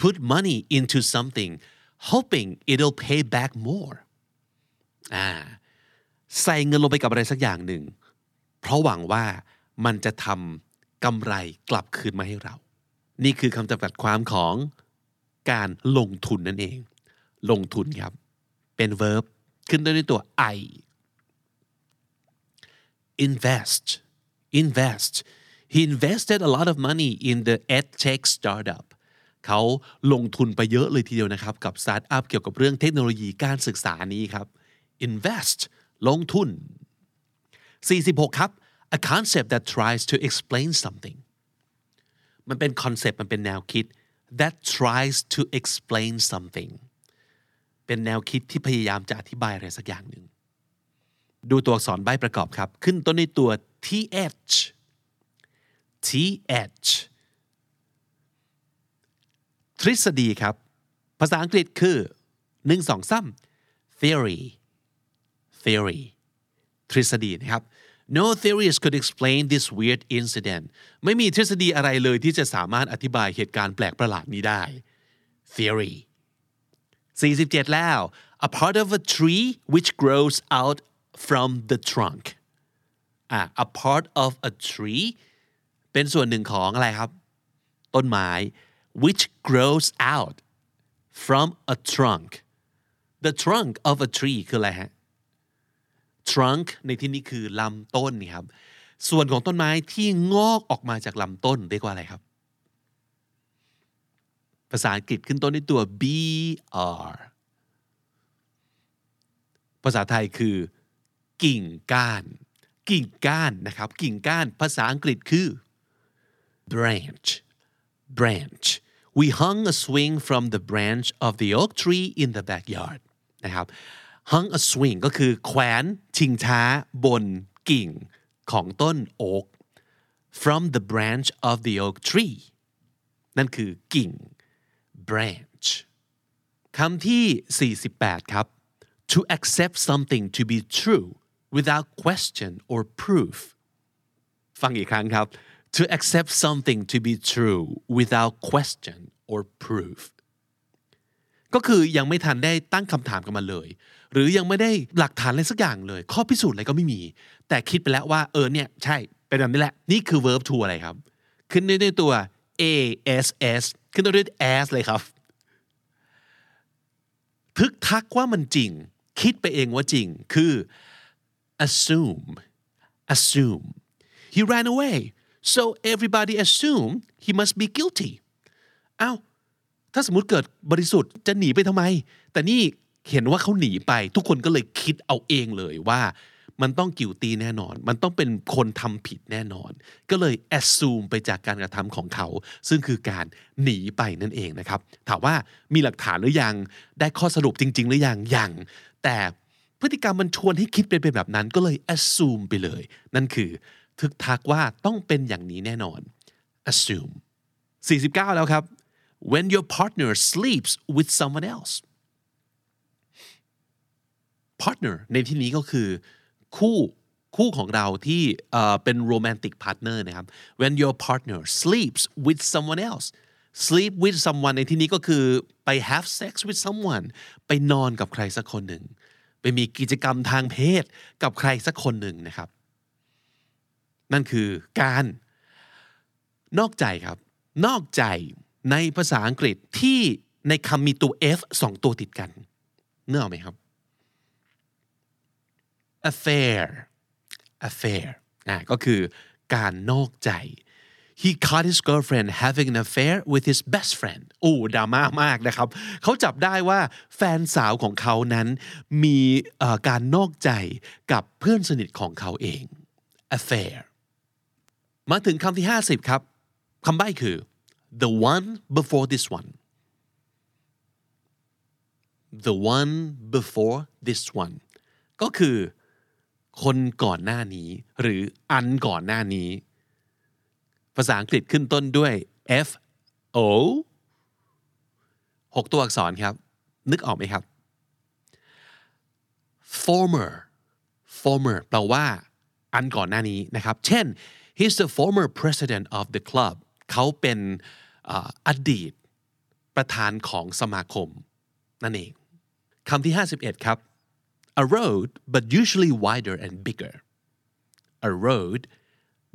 S1: put money into something hoping it'll pay back more อ่าใส่เงินลงไปกับอะไรสักอย่างหนึ่ง เพราะหวังว่ามันจะทำกำไรกลับคืนมาให้เรา นี่คือคำจำกัดความของการลงทุนนั่นเอง ลงทุนครับ เป็น verb ขึ้นด้วยตัว I invest invest he invested a lot of money in the edtech startup เขาลงทุนไปเยอะเลยทีเดียวนะครับ กับสตาร์ทอัพเกี่ยวกับเรื่องเทคโนโลยีการศึกษานี้ครับ invest ลงทุน 46 ครับ a concept that tries to explain something มันเป็นคอนเซปต์มันเป็นแนวคิด that tries to explain something เป็นแนวคิดที่พยายามจะอธิบายอะไรสักอย่างหนึ่ง ดูตัวอักษรใบประกอบครับ ขึ้นต้นในตัว th th ทฤษฎีครับ ภาษาอังกฤษคือ1 2 3 theory theory ทฤษฎีนะครับ no theories could explain this weird incident ไม่มีทฤษฎีอะไรเลยที่จะสามารถอธิบายเหตุการณ์แปลกประหลาดนี้ได้ theory 47 แล้ว a part of a tree which grows out from the trunk อะ a part of a tree เป็นส่วนหนึ่งของอะไรครับ ต้นไม้ which grows out from a trunk the trunk of a tree คืออะไรฮะ trunk ในที่นี้คือลำต้นนี่ครับ ส่วนของต้นไม้ที่งอกออกมาจากลำต้นเรียกว่าอะไรครับ ภาษาอังกฤษขึ้นต้นด้วยตัว br ภาษาไทยคือ กิ่งก้าน กิ่งก้านนะครับ กิ่งก้าน ภาษาอังกฤษคือ branch branch we hung a swing from the branch of the oak tree in the backyard นะครับ hung a swing ก็คือแขวนชิงช้าบนกิ่งของต้นโอ๊ก from the branch of the oak tree นั่นคือกิ่ง branch คำที่ 48 ครับ to accept something to be true without question or proof ฟังอีกครั้งครับ to accept something to be true without question or proof ก็คือยังไม่ทันได้ตั้งคำถามกันมาเลย หรือยังไม่ได้หลักฐานอะไรสักอย่างเลย ข้อพิสูจน์อะไรก็ไม่มี แต่คิดไปแล้วว่า เออเนี่ย ใช่ เป็นแบบนี้แหละ นี่คือ verb to อะไรครับ ขึ้นด้วยตัว a s s ขึ้นด้วย as เลยครับ ทึกทักว่ามันจริง คิดไปเองว่าจริง คือ assume assume he ran away so everybody assume he must be guilty อ้าวถ้าสมมติเกิดบริสุทธิ์จะหนีไปทำไม แต่นี่เห็นว่าเขาหนีไป ทุกคนก็เลยคิดเอาเองเลยว่า มันต้องกิวตีแน่นอน มันต้องเป็นคนทำผิดแน่นอน ก็เลย assume ไปจากการกระทำของเขา ซึ่งคือการหนีไปนั่นเองนะครับ ถามว่ามีหลักฐานหรือยัง ได้ข้อสรุปจริง ๆ หรือยัง ยัง แต่พฤติกรรมมันชวนให้คิดเป็นแบบนั้น ก็เลย assume ไปเลย นั่นคือ ทึกทักว่าต้องเป็นอย่างนี้แน่นอน assume 49 แล้วครับ when your partner sleeps with someone else partner ในที่นี้ก็คือ คู่คู่ของเราที่เป็น romantic partner นะครับ when your partner sleeps with someone else sleep with someone ในที่นี้ก็คือไป have sex with someone ไปนอนกับใครสักคนหนึ่ง ไปมีกิจกรรมทางเพศกับใครสักคนหนึ่งนะครับ นั่นคือการนอกใจครับ นอกใจในภาษาอังกฤษที่ในคำมีตัว f สองตัวติดกันเนื้อไหมครับ affair affair นะก็คือการนอกใจ he caught his girlfriend having an affair with his best friend โอ้ดราม่ามากนะครับ เขาจับได้ว่าแฟนสาวของเขานั้นมีการนอกใจกับเพื่อนสนิทของเขาเอง affair มาถึงคำที่ 50 ครับคำใบ้คือ the one before this one the one before this one ก็คือ คนก่อนหน้านี้ หรืออันก่อนหน้านี้ ภาษาอังกฤษขึ้นต้นด้วย F O หกตัวอักษรครับ นึกออกไหมครับ former former แปลว่าอันก่อนหน้านี้นะครับ เช่น he's the former president of the club เขาเป็นอดีตประธานของสมาคม นั่นเองคำที่ 51 ครับ a road but usually wider and bigger a road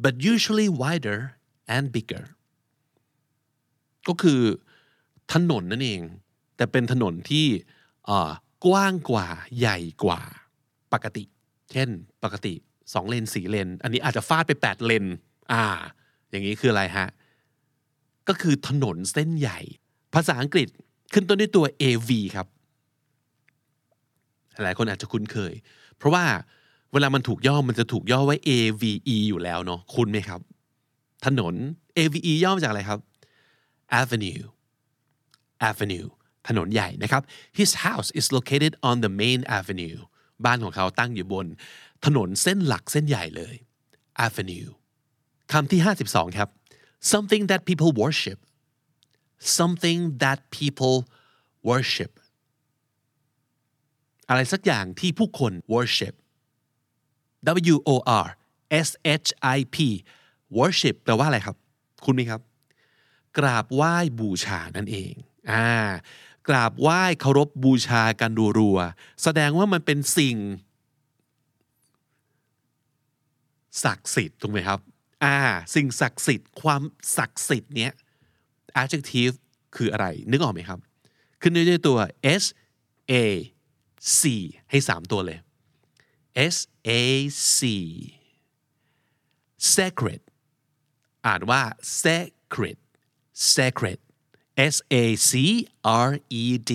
S1: but usually wider and bigger ก็คือถนนนั่นเอง แต่เป็นถนนที่กว้างกว่าใหญ่กว่าปกติ เช่น ปกติสองเลนสี่เลน อันนี้อาจจะฟาดไปแปดเลน อ่า อย่างนี้คืออะไรฮะ ก็คือถนนเส้นใหญ่ ภาษาอังกฤษขึ้นต้นด้วยตัว AV ครับ หลายคนอาจจะคุ้นเคย เพราะว่าเวลามันถูกย่อมันจะถูกย่อไว้ AVE อยู่แล้วเนาะคุ้นไหมครับ ถนน AVE ย่อมาจากอะไรครับ Avenue Avenue ถนนใหญ่นะครับ His house is located on the main avenue บ้านของเขาตั้งอยู่บน ถนนเส้นหลักเส้นใหญ่เลย Avenue คำที่ 52 ครับ something that people worship something that people worship อะไรสักอย่างที่ผู้คน worship W O R S H I P worship แปลว่าอะไรครับ คุณไหมครับ กราบไหว้บูชานั่นเองอ่ากราบไหว้เคารพบูชากันรัวๆแสดงว่ามันเป็นสิ่ง ศักดิ์สิทธิ์ถูกไหมครับอ่าสิ่งศักดิ์สิทธิ์ความศักดิ์สิทธิ์เนี้ย adjective คืออะไร นึกออกไหมครับ ขึ้นด้วยตัว S A C ให้สามตัวเลย S A C sacred อ่านว่า sacred sacred S A C R E D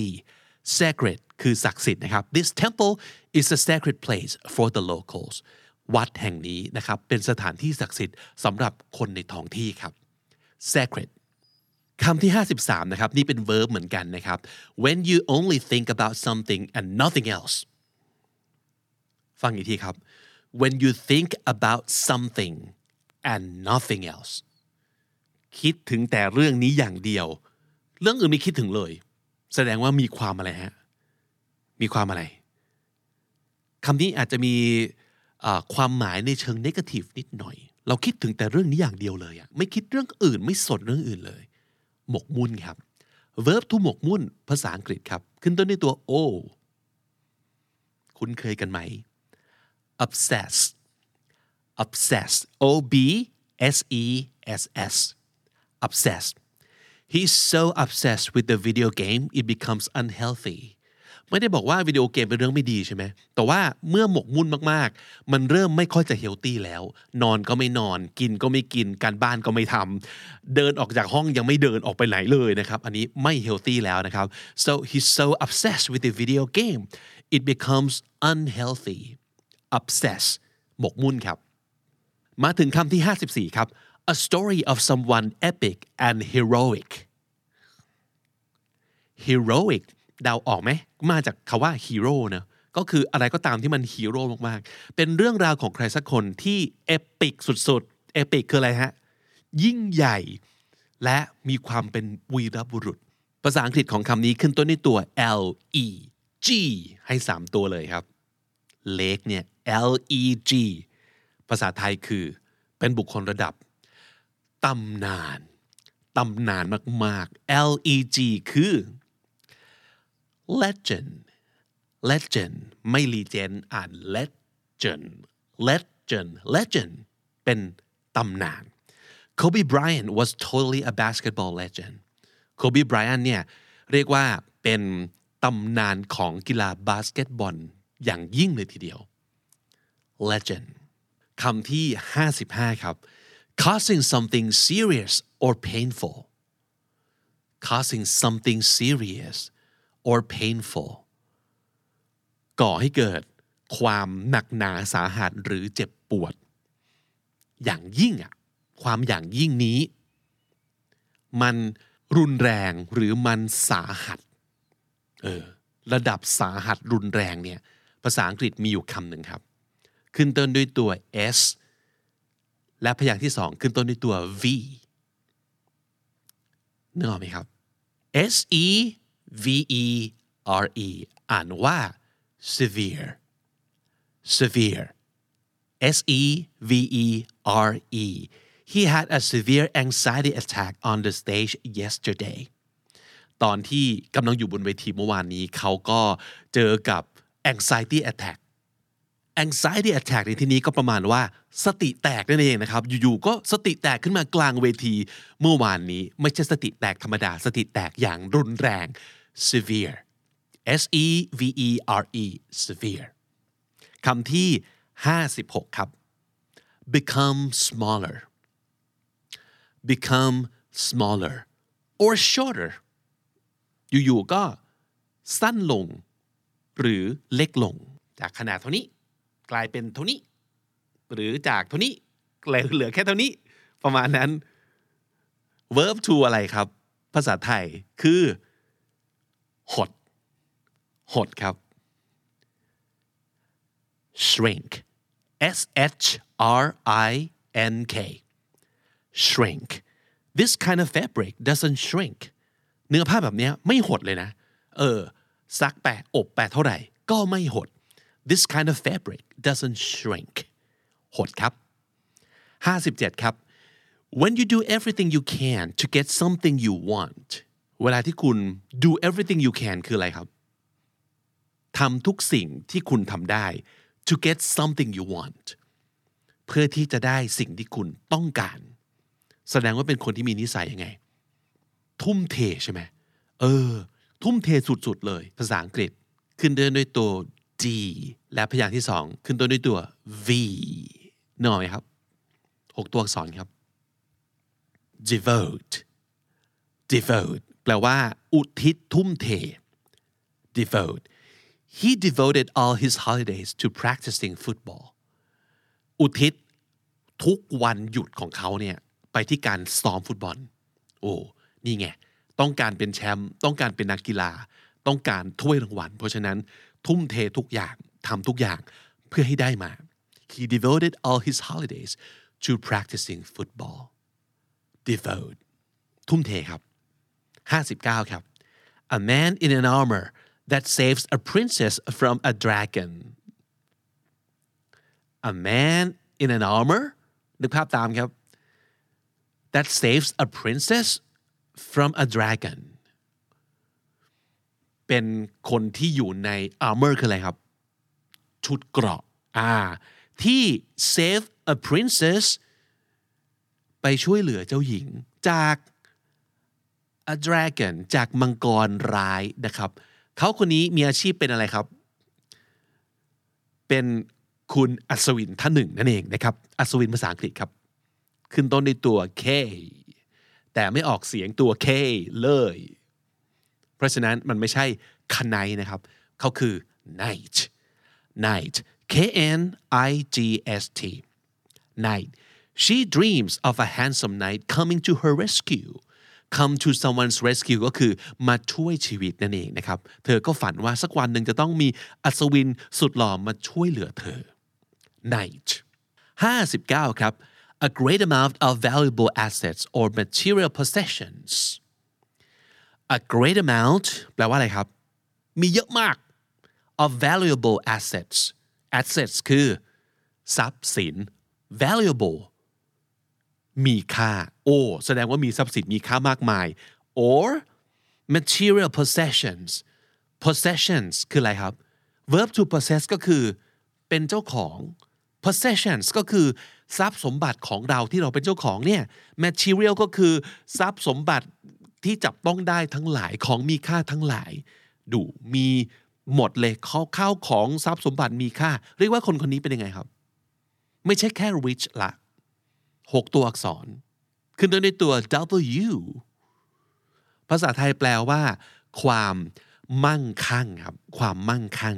S1: sacred คือศักดิ์สิทธิ์นะครับ This temple is a sacred place for the locals วัดแห่งนี้นะครับ เป็นสถานที่ศักดิ์สิทธิ์สำหรับคนในท้องที่ครับ sacred คำที่ 53 นะครับ นี่เป็น verb เหมือนกันนะครับ when you only think about something and nothing else ฟังอีกทีครับ when you think about something and nothing else คิดถึงแต่เรื่องนี้อย่างเดียว เรื่องอื่นไม่คิดถึงเลย แสดงว่ามีความอะไรฮะ มีความอะไร คำนี้อาจจะมีความหมายในเชิงนกาทีฟนิดหน่อย เราคิดถึงแต่เรื่องนี้อย่างเดียวเลยอะไม่คิดเรื่องอื่นไม่สนเรื่องอื่นเลย หมกมุ่นครับ verb to หมกมุ่นภาษาอังกฤษครับ ขึ้นต้นด้วยตัว o คุ้นเคยกันไหม obsess obsess o b s e s s obsessed he's so obsessed with the video game it becomes unhealthy ไม่ได้บอกว่าวิดีโอเกมเป็นเรื่องไม่ดีใช่ไหมแต่ว่าเมื่อหมกมุ่นมากๆ มันเริ่มไม่ค่อยจะเฮลตี้แล้ว นอนก็ไม่นอน กินก็ไม่กิน การบ้านก็ไม่ทำเดินออกจากห้องยังไม่เดินออกไปไหนเลยนะครับ อันนี้ไม่เฮลตี้แล้วนะครับ so he's so obsessed with the video game it becomes unhealthy obsess หมกมุ่นครับ มาถึงคำที่ 54 ครับ a story of someone epic and heroic heroic เดาออกไหม มาจากคาว่า hero นะก็คืออะไรก็ตามที่มันฮีโร่มากๆ เป็นเรื่องราวของใครสักคนที่เอปิกสุดๆ เอปิกคืออะไรฮะ ยิ่งใหญ่ และมีความเป็นวีรบุรุษ ภาษาอังกฤษของคำนี้ขึ้นต้นด้วยตัว L E G ให้ 3 ตัวเลยครับเลกเนี่ย L E G ภาษาไทยคือ เป็นบุคคลระดับตำนานตำนานมากๆ L E G คือ legend legend ไม่ legend อ่าน legend legend legend เป็นตำนาน Kobe Bryant was totally a basketball legend Kobe Bryant เนี่ยเรียกว่าเป็นตำนานของกีฬาบาสเกตบอลอย่างยิ่งเลยทีเดียว legend คำที่ 55 ครับ causing something serious or painful causing something serious or painful ก่อให้เกิดความหนักหนาสาหัสหรือเจ็บปวด อย่างยิ่งอะความอย่างยิ่งนี้ มันรุนแรงหรือมันสาหัสเออระดับสาหัสรุนแรงเนี่ยภาษาอังกฤษมีอยู่คำหนึ่งครับ ขึ้นต้นด้วยตัว s และพยางค์ที่สองขึ้นต้นด้วยตัว v นึกออกไหมครับ s e v e r e อ่านว่า severe severe S E V E R E he had a severe anxiety attack on the stage yesterday ตอนที่กำลังอยู่บนเวทีเมื่อวานนี้เขาก็เจอกับ anxiety attack anxiety attack ในที่นี้ก็ประมาณว่าสติแตกนั่นเองนะครับ อยู่ๆก็สติแตกขึ้นมากลางเวทีเมื่อวานนี้ ไม่ใช่สติแตกธรรมดา สติแตกอย่างรุนแรง severe S E V E R E severe คำที่ 56 ครับ become smaller become smaller or shorter อยู่ๆก็สั้นลง หรือเล็กลง จากขนาดเท่านี้ กลายเป็นเท่านี้ หรือจากเท่านี้เหลือแค่เท่านี้ ประมาณนั้น verb to อะไรครับ ภาษาไทยคือ หด หดครับ shrink S H R I N K shrink this kind of fabric doesn't shrink เนื้อผ้าแบบนี้ไม่หดเลยนะ เออ ซักแปะอบแปะเท่าไหร่ ก็ไม่หด this kind of fabric doesn't shrink หดครับ 57 ครับ when you do everything you can to get something you want เวลาที่คุณ do everything you can คืออะไรครับทำทุกสิ่งที่คุณทำได้ to get something you want เพื่อที่จะได้สิ่งที่คุณต้องการ แสดงว่าเป็นคนที่มีนิสัยยังไง ทุ่มเทใช่ไหมเออ ทุ่มเทสุดๆเลย ภาษาอังกฤษ ขึ้นต้นด้วยตัว D และพยางค์ที่สองขึ้นต้นด้วยตัว V นึกออกไหมครับหกตัวอักษรครับ devote devote แปลว่า อุทิศทุ่มเท devote he devoted all his holidays to practicing football อุทิศทุกวันหยุดของเขาเนี่ยไปที่การซ้อมฟุตบอล โอ้ นี่ไง ต้องการเป็นแชมป์ ต้องการเป็นนักกีฬา ต้องการถ้วยรางวัล เพราะฉะนั้นทุ่มเททุกอย่างทำทุกอย่างเพื่อให้ได้มา he devoted all his holidays to practicing football devote ทุ่มเทครับ 59 ครับ a man in an armor that saves a princess from a dragon a man in an armor นึกภาพตามครับ that saves a princess from a dragon เป็นคนที่อยู่ใน armor คืออะไรครับ ชุดเกราะอ่าที่ save a princess ไปช่วยเหลือเจ้าหญิงจาก a dragon จากมังกรร้ายนะครับ เขาคนนี้มีอาชีพเป็นอะไรครับ เป็นคุณอัศวินท่านหนึ่งนั่นเองนะครับ อัศวินภาษาอังกฤษครับ ขึ้นต้นด้วยตัว K แต่ไม่ออกเสียงตัว K เลย เพราะฉะนั้นมันไม่ใช่คไนนะครับ เขาคือ night night K N I G S T night she dreams of a handsome knight coming to her rescue come to someone's rescue ก็คือมาช่วยชีวิตนั่นเองนะครับ เธอก็ฝันว่าสักวันหนึ่งจะต้องมีอัศวินสุดหล่อมาช่วยเหลือเธอ night 59 ครับ a great amount of valuable assets or material possessions a great amount แปลว่าอะไรครับ มีเยอะมาก of valuable assets assets คือ ทรัพย์สิน valuable มีค่า โอ้แสดงว่ามีทรัพย์สินมีค่ามากมาย or material possessions possessions คืออะไรครับ verb to possess ก็คือเป็นเจ้าของ possessions ก็คือทรัพย์สมบัติของเราที่เราเป็นเจ้าของเนี่ย material ก็คือทรัพย์สมบัติที่จับต้องได้ทั้งหลายของมีค่าทั้งหลาย ดูมีหมดเลยข้าวข้าวของทรัพย์สมบัติมีค่า เรียกว่าคนคนนี้เป็นยังไงครับ ไม่ใช่แค่ rich ละ หกตัวอักษร ขึ้นต้นด้วยตัว W ภาษาไทยแปลว่า ความมั่งคั่งครับ ความมั่งคั่ง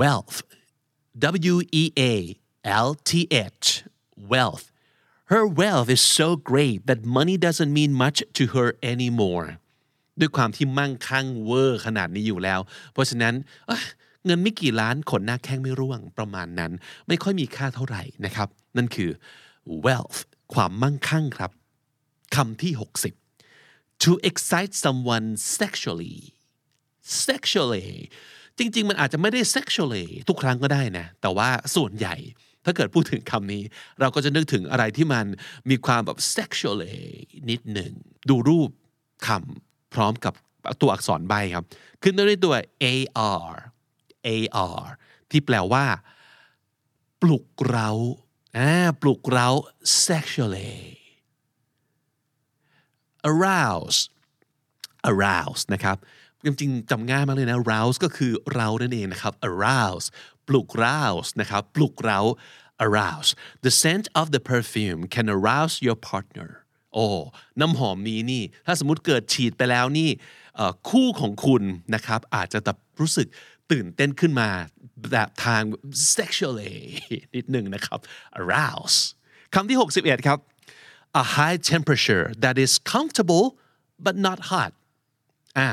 S1: wealth W E A L T H wealth her wealth is so great that money doesn't mean much to her anymore ด้วยความที่มั่งคั่งเวอร์ขนาดนี้อยู่แล้ว เพราะฉะนั้นเงินไม่กี่ล้านขนหน้าแข้งไม่ร่วงประมาณนั้น ไม่ค่อยมีค่าเท่าไหร่นะครับ นั่นคือ wealth ความมั่งคั่งครับคำที่ 60 to excite someone sexually sexually จริง ๆ มันอาจจะไม่ได้ sexually ทุกครั้งก็ได้นะ แต่ว่าส่วนใหญ่ถ้าเกิดพูดถึงคำนี้ เราก็จะนึกถึงอะไรที่มันมีความแบบ sexually นิดหนึ่ง ดูรูปคำพร้อมกับตัวอักษรใบครับ ขึ้นต้นด้วยตัว ar ar ที่แปลว่า ปลุกเรา อ่าปลุกเรา sexually arouse arouse นะครับจริงๆจำง่ายมากเลยนะ rouse ก็คือเรานั่นเองนะครับ arouse ปลุก rouse นะครับปลุกเรา arouse the scent of the perfume can arouse your partner โอ้น้ำหอมนี้นี่ ถ้าสมมติเกิดฉีดไปแล้วนี่คู่ของคุณนะครับอาจจะแบบรู้สึก ตื่นเต้นขึ้นมาแบบทาง sexually นิดหนึ่งนะครับ arouse คำที่ 61 ครับ a high temperature that is comfortable but not hot อ่า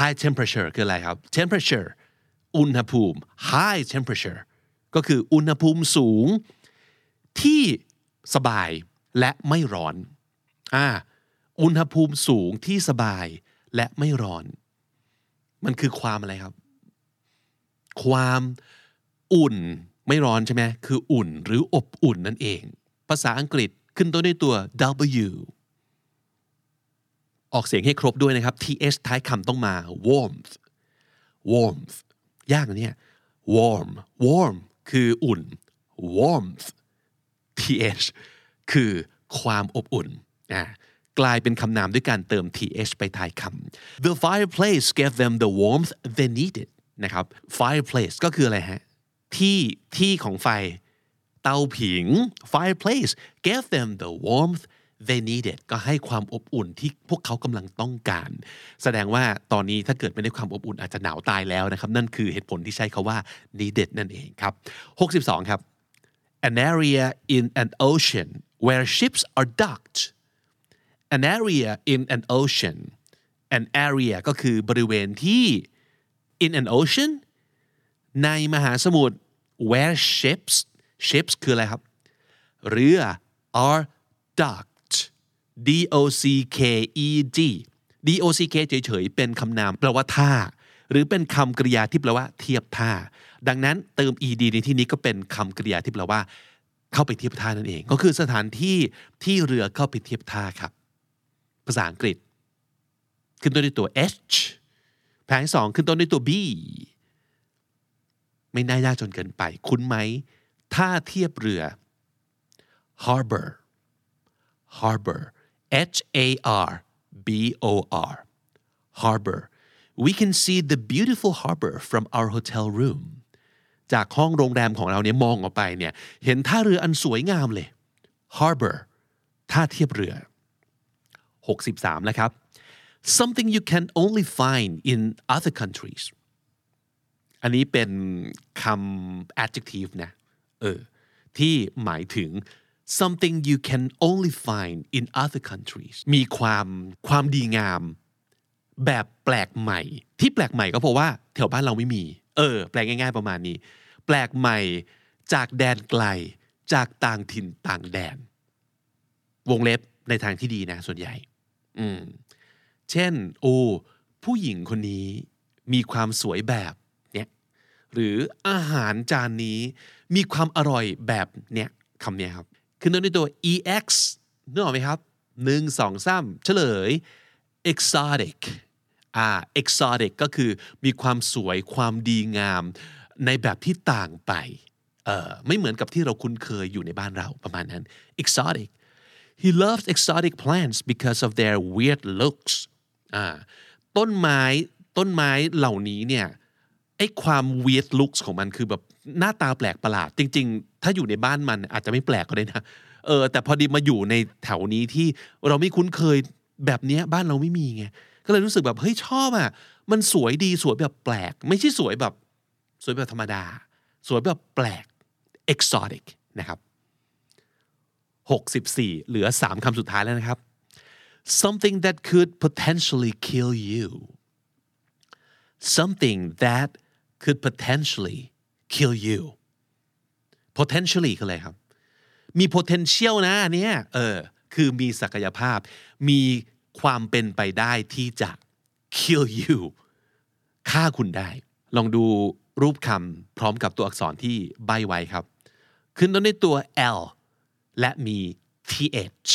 S1: high temperature คืออะไรครับ temperature อุณหภูมิ high temperature ก็คืออุณหภูมิสูง ที่สบายและไม่ร้อนอ่าอุณหภูมิสูงที่สบายและไม่ร้อน มันคือความอะไรครับ ความอุ่นไม่ร้อนใช่ไหมคืออุ่นหรืออบอุ่นนั่นเอง ภาษาอังกฤษขึ้นต้นด้วยตัว W ออกเสียงให้ครบด้วยนะครับ th ท้ายคำต้องมา warmth warmth ยากนะเนี่ย warm warm คืออุ่น warmth th คือความอบอุ่นอ่ากลายเป็นคำนามด้วยการเติม th ไปท้ายคำ the fireplace gave them the warmth they needed นะครับ fireplace ก็คืออะไรฮะ ที่ที่ของไฟ เตาผิง fireplace gave them the warmth they needed ก็ให้ความอบอุ่นที่พวกเขากำลังต้องการ แสดงว่าตอนนี้ถ้าเกิดไม่ได้ความอบอุ่นอาจจะหนาวตายแล้วนะครับ นั่นคือเหตุผลที่ใช้คาว่า needed นั่นเองครับ 62 ครับ an area in an ocean where ships are docked an area in an ocean an area ก็คือบริเวณที่ in an ocean ในมหาสมุทร where ships ships คืออะไรครับ เรือ are docked d o c k e d d o c k เฉยๆ เป็นคำนามแปลว่าท่า หรือเป็นคำกริยาที่แปลว่าเทียบท่า ดังนั้นเติม ed ในที่นี้ก็เป็นคำกริยาที่แปลว่า เข้าไปเทียบท่านั่นเอง ก็คือสถานที่ที่เรือเข้าไปเทียบท่าครับ ภาษาอังกฤษ ขึ้นต้นด้วยตัว h แผนสองขึ้นต้นด้วยตัว b ไม่น่ายากจนเกินไป คุ้นไหมท่าเทียบเรือ harbor harbor H A R B O R harbor we can see the beautiful harbor from our hotel room จากห้องโรงแรมของเราเนี่ยมองออกไปเนี่ยเห็นท่าเรืออันสวยงามเลย harbor ท่าเทียบเรือ 63 แล้วครับ something you can only find in other countries อันนี้เป็นคำ adjective นะเออที่หมายถึง something you can only find in other countries มีความความดีงาม แบบแปลกใหม่ ที่แปลกใหม่ก็เพราะว่า แถวบ้านเราไม่มี เออ แปลง่าย ๆ ประมาณนี้ แปลกใหม่จากแดนไกล จากต่างถิ่นต่างแดน วงเล็บในทางที่ดีนะส่วนใหญ่ อืม เช่น โอ้ ผู้หญิงคนนี้มีความสวยแบบเนี้ยหรืออาหารจานนี้มีความอร่อยแบบเนี้ยคำนี้ครับขึ้นต้นด้วยตัว ex นึกออกไหมครับหนึ่งสองสามเฉลย exotic อ่า exotic ก็คือมีความสวยความดีงาม ในแบบที่ต่างไปเอ่อไม่เหมือนกับที่เราคุ้นเคยอยู่ในบ้านเราประมาณนั้น exotic he loves exotic plants because of their weird looks ต้นไม้ต้นไม้เหล่านี้เนี่ยไอ้ความ weird looks ของมันคือแบบหน้าตาแปลกประหลาด จริง ๆ ถ้าอยู่ในบ้านมันอาจจะไม่แปลกก็ได้นะเออแต่พอดีมาอยู่ในแถวนี้ที่เราไม่คุ้นเคยแบบนี้บ้านเราไม่มีไงก็เลยรู้สึกแบบเฮ้ยชอบอะมันสวยดีสวยแบบแปลก ไม่ใช่สวยแบบสวยแบบธรรมดา สวยแบบแปลก exotic นะครับ 64 เหลือ 3คำสุดท้ายแล้วนะครับ something that could potentially kill you something that could potentially kill you potentially คืออะไรครับ มี potential นะอันเนี้ยเออ คือมีศักยภาพ มีความเป็นไปได้ที่จะ kill you ฆ่าคุณได้ ลองดูรูปคำพร้อมกับตัวอักษรที่ใบไว้ครับ ขึ้นต้นด้วยตัว L และมี th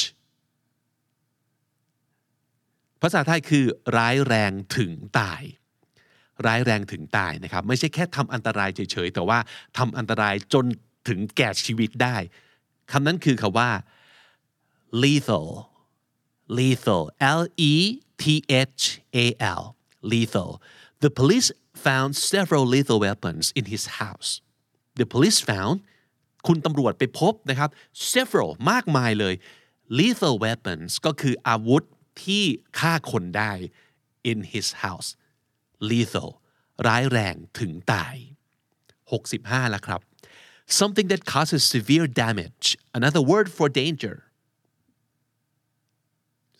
S1: ภาษาไทยคือร้ายแรงถึงตาย ร้ายแรงถึงตายนะครับ ไม่ใช่แค่ทำอันตรายเฉยๆ แต่ว่าทำอันตรายจนถึงแก่ชีวิตได้คำนั้นคือคำว่า lethal lethal L E T H A L lethal the police found several lethal weapons in his house the police found คุณตำรวจไปพบนะครับ several มากมายเลย lethal weapons ก็คืออาวุธ ที่ฆ่าคนได้ in his house lethal ร้ายแรงถึงตาย 65แล้วครับ something that causes severe damage another word for danger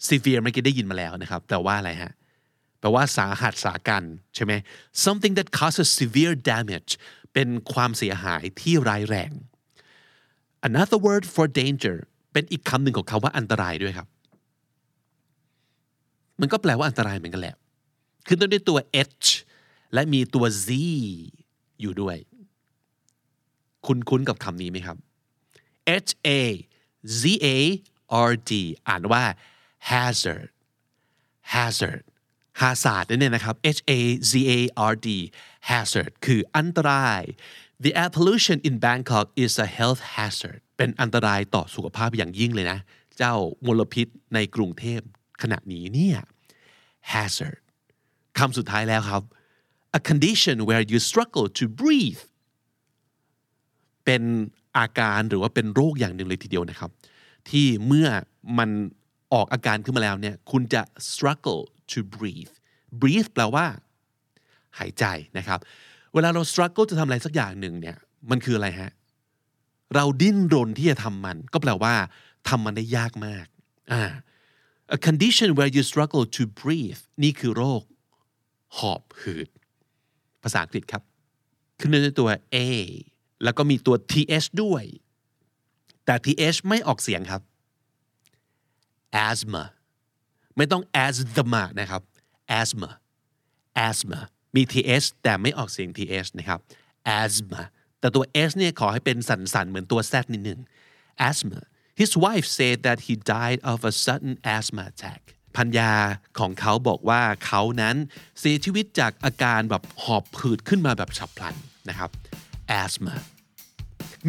S1: severe เมื่อกี้ได้ยินมาแล้วนะครับแปลว่าอะไรฮะ แปลว่าสาหัสสากันใช่ไหม something that causes severe damage เป็นความเสียหายที่ร้ายแรง another word for danger เป็นอีกคำหนึ่งของคำว่าอันตรายด้วยครับ มันก็แปลว่าอันตรายเหมือนกันแหละขึ้นต้นด้วยตัว h และมีตัว z อยู่ด้วย คุณคุ้นกับคำนี้ไหมครับ h a z a r d อ่านว่า hazard hazard ฮาซาร์ดนั่นเองนะครับ H A Z A R D hazard คืออันตราย the air pollution in Bangkok is a health hazard เป็นอันตรายต่อสุขภาพอย่างยิ่งเลยนะ เจ้ามลพิษในกรุงเทพ ขณะนี้เนี่ย hazard คำสุดท้ายแล้วครับ a condition where you struggle to breathe เป็นอาการหรือว่าเป็นโรคอย่างหนึ่งเลยทีเดียวนะครับ ที่เมื่อมันออกอาการขึ้นมาแล้วเนี่ยคุณจะ struggle to breathe breathe แปลว่า หายใจนะครับ เวลาเรา struggle จะทำอะไรสักอย่างหนึ่งเนี่ยมันคืออะไรฮะ เราดิ้นรนที่จะทำมัน ก็แปลว่าทำมันได้ยากมากอ่า a condition where you struggle to breathe นี่คือโรค หอบหืด ภาษาอังกฤษครับ ขึ้นด้วยตัว A แล้วก็มีตัว th ด้วย แต่ th ไม่ออกเสียงครับ asthma ไม่ต้อง asthma นะครับ asthma asthma มี th แต่ไม่ออกเสียง th นะครับ asthma แต่ตัว s เนี่ยขอให้เป็นสันๆ เหมือนตัว z นิดหนึ่ง asthma his wife said that he died of a sudden asthma attack พัญญาของเขาบอกว่าเขานั้นเสียชีวิตจากอาการแบบหอบหืดขึ้นมาแบบฉับพลันนะครับ asthma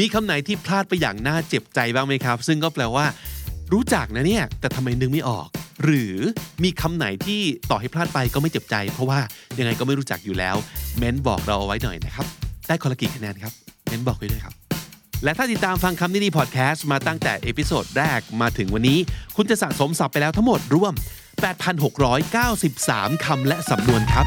S1: มีคำไหนที่พลาดไปอย่างน่าเจ็บใจบ้างไหมครับ ซึ่งก็แปลว่า รู้จักนะเนี่ย แต่ทำไมนึกไม่ออก หรือมีคำไหนที่ต่อให้พลาดไปก็ไม่เจ็บใจ เพราะว่ายังไงก็ไม่รู้จักอยู่แล้ว เม้นบอกเราเอาไว้หน่อยนะครับ ได้คนละกี่คะแนนครับ เม้นบอกไว้ด้วยครับ และถ้าติดตามฟังคำนี้ดีพอดแคสต์มาตั้งแต่ episode แรกมาถึงวันนี้ คุณจะสะสมศัพท์ไปแล้วทั้งหมดรวม 8,693 คำและสำนวนครับ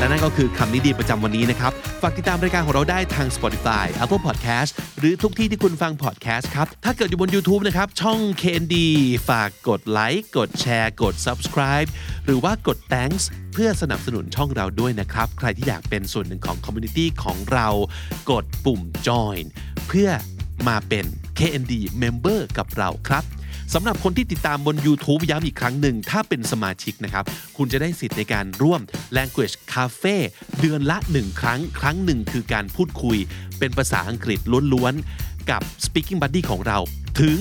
S1: และนั่นก็คือคำนี้ดีประจำวันนี้นะครับ ฝากติดตามรายการของเราได้ทาง Spotify Apple Podcast หรือทุกที่ที่คุณฟัง podcast ครับ ถ้าเกิดอยู่บน YouTube นะครับ ช่อง KND ฝากกดไลค์ กดแชร์ กด subscribe หรือว่ากด thanks เพื่อสนับสนุนช่องเราด้วยนะครับ ใครที่อยากเป็นส่วนหนึ่งของ community ของเรา กดปุ่ม join เพื่อมาเป็น KND member กับเราครับ สำหรับคนที่ติดตามบน YouTube ย้ำอีกครั้งหนึ่ง ถ้าเป็นสมาชิกนะครับ คุณจะได้สิทธิ์ในการร่วม Language Cafe เดือนละ 1 ครั้ง ครั้งหนึ่งคือการพูดคุย เป็นภาษาอังกฤษล้วนๆ กับ Speaking Buddy ของเราถึง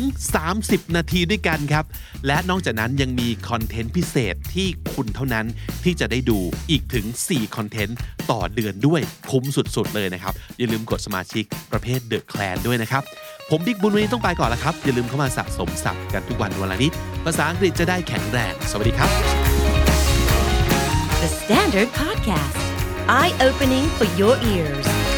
S1: 30 นาทีด้วยกันครับ และนอกจากนั้นยังมีคอนเทนต์พิเศษที่คุณเท่านั้นที่จะได้ดูอีกถึง 4 คอนเทนต์ต่อเดือนด้วยคุ้มสุดๆเลยนะครับ อย่าลืมกดสมาชิกประเภท The Clan ด้วยนะครับ ผมบิ๊กบุญวันนี้ต้องไปก่อนแล้วครับ อย่าลืมเข้ามาสะสมศัพท์กันทุกวันวันละนิด ภาษาอังกฤษจะได้แข็งแรง สวัสดีครับ
S2: The Standard Podcast, eye opening for your ears.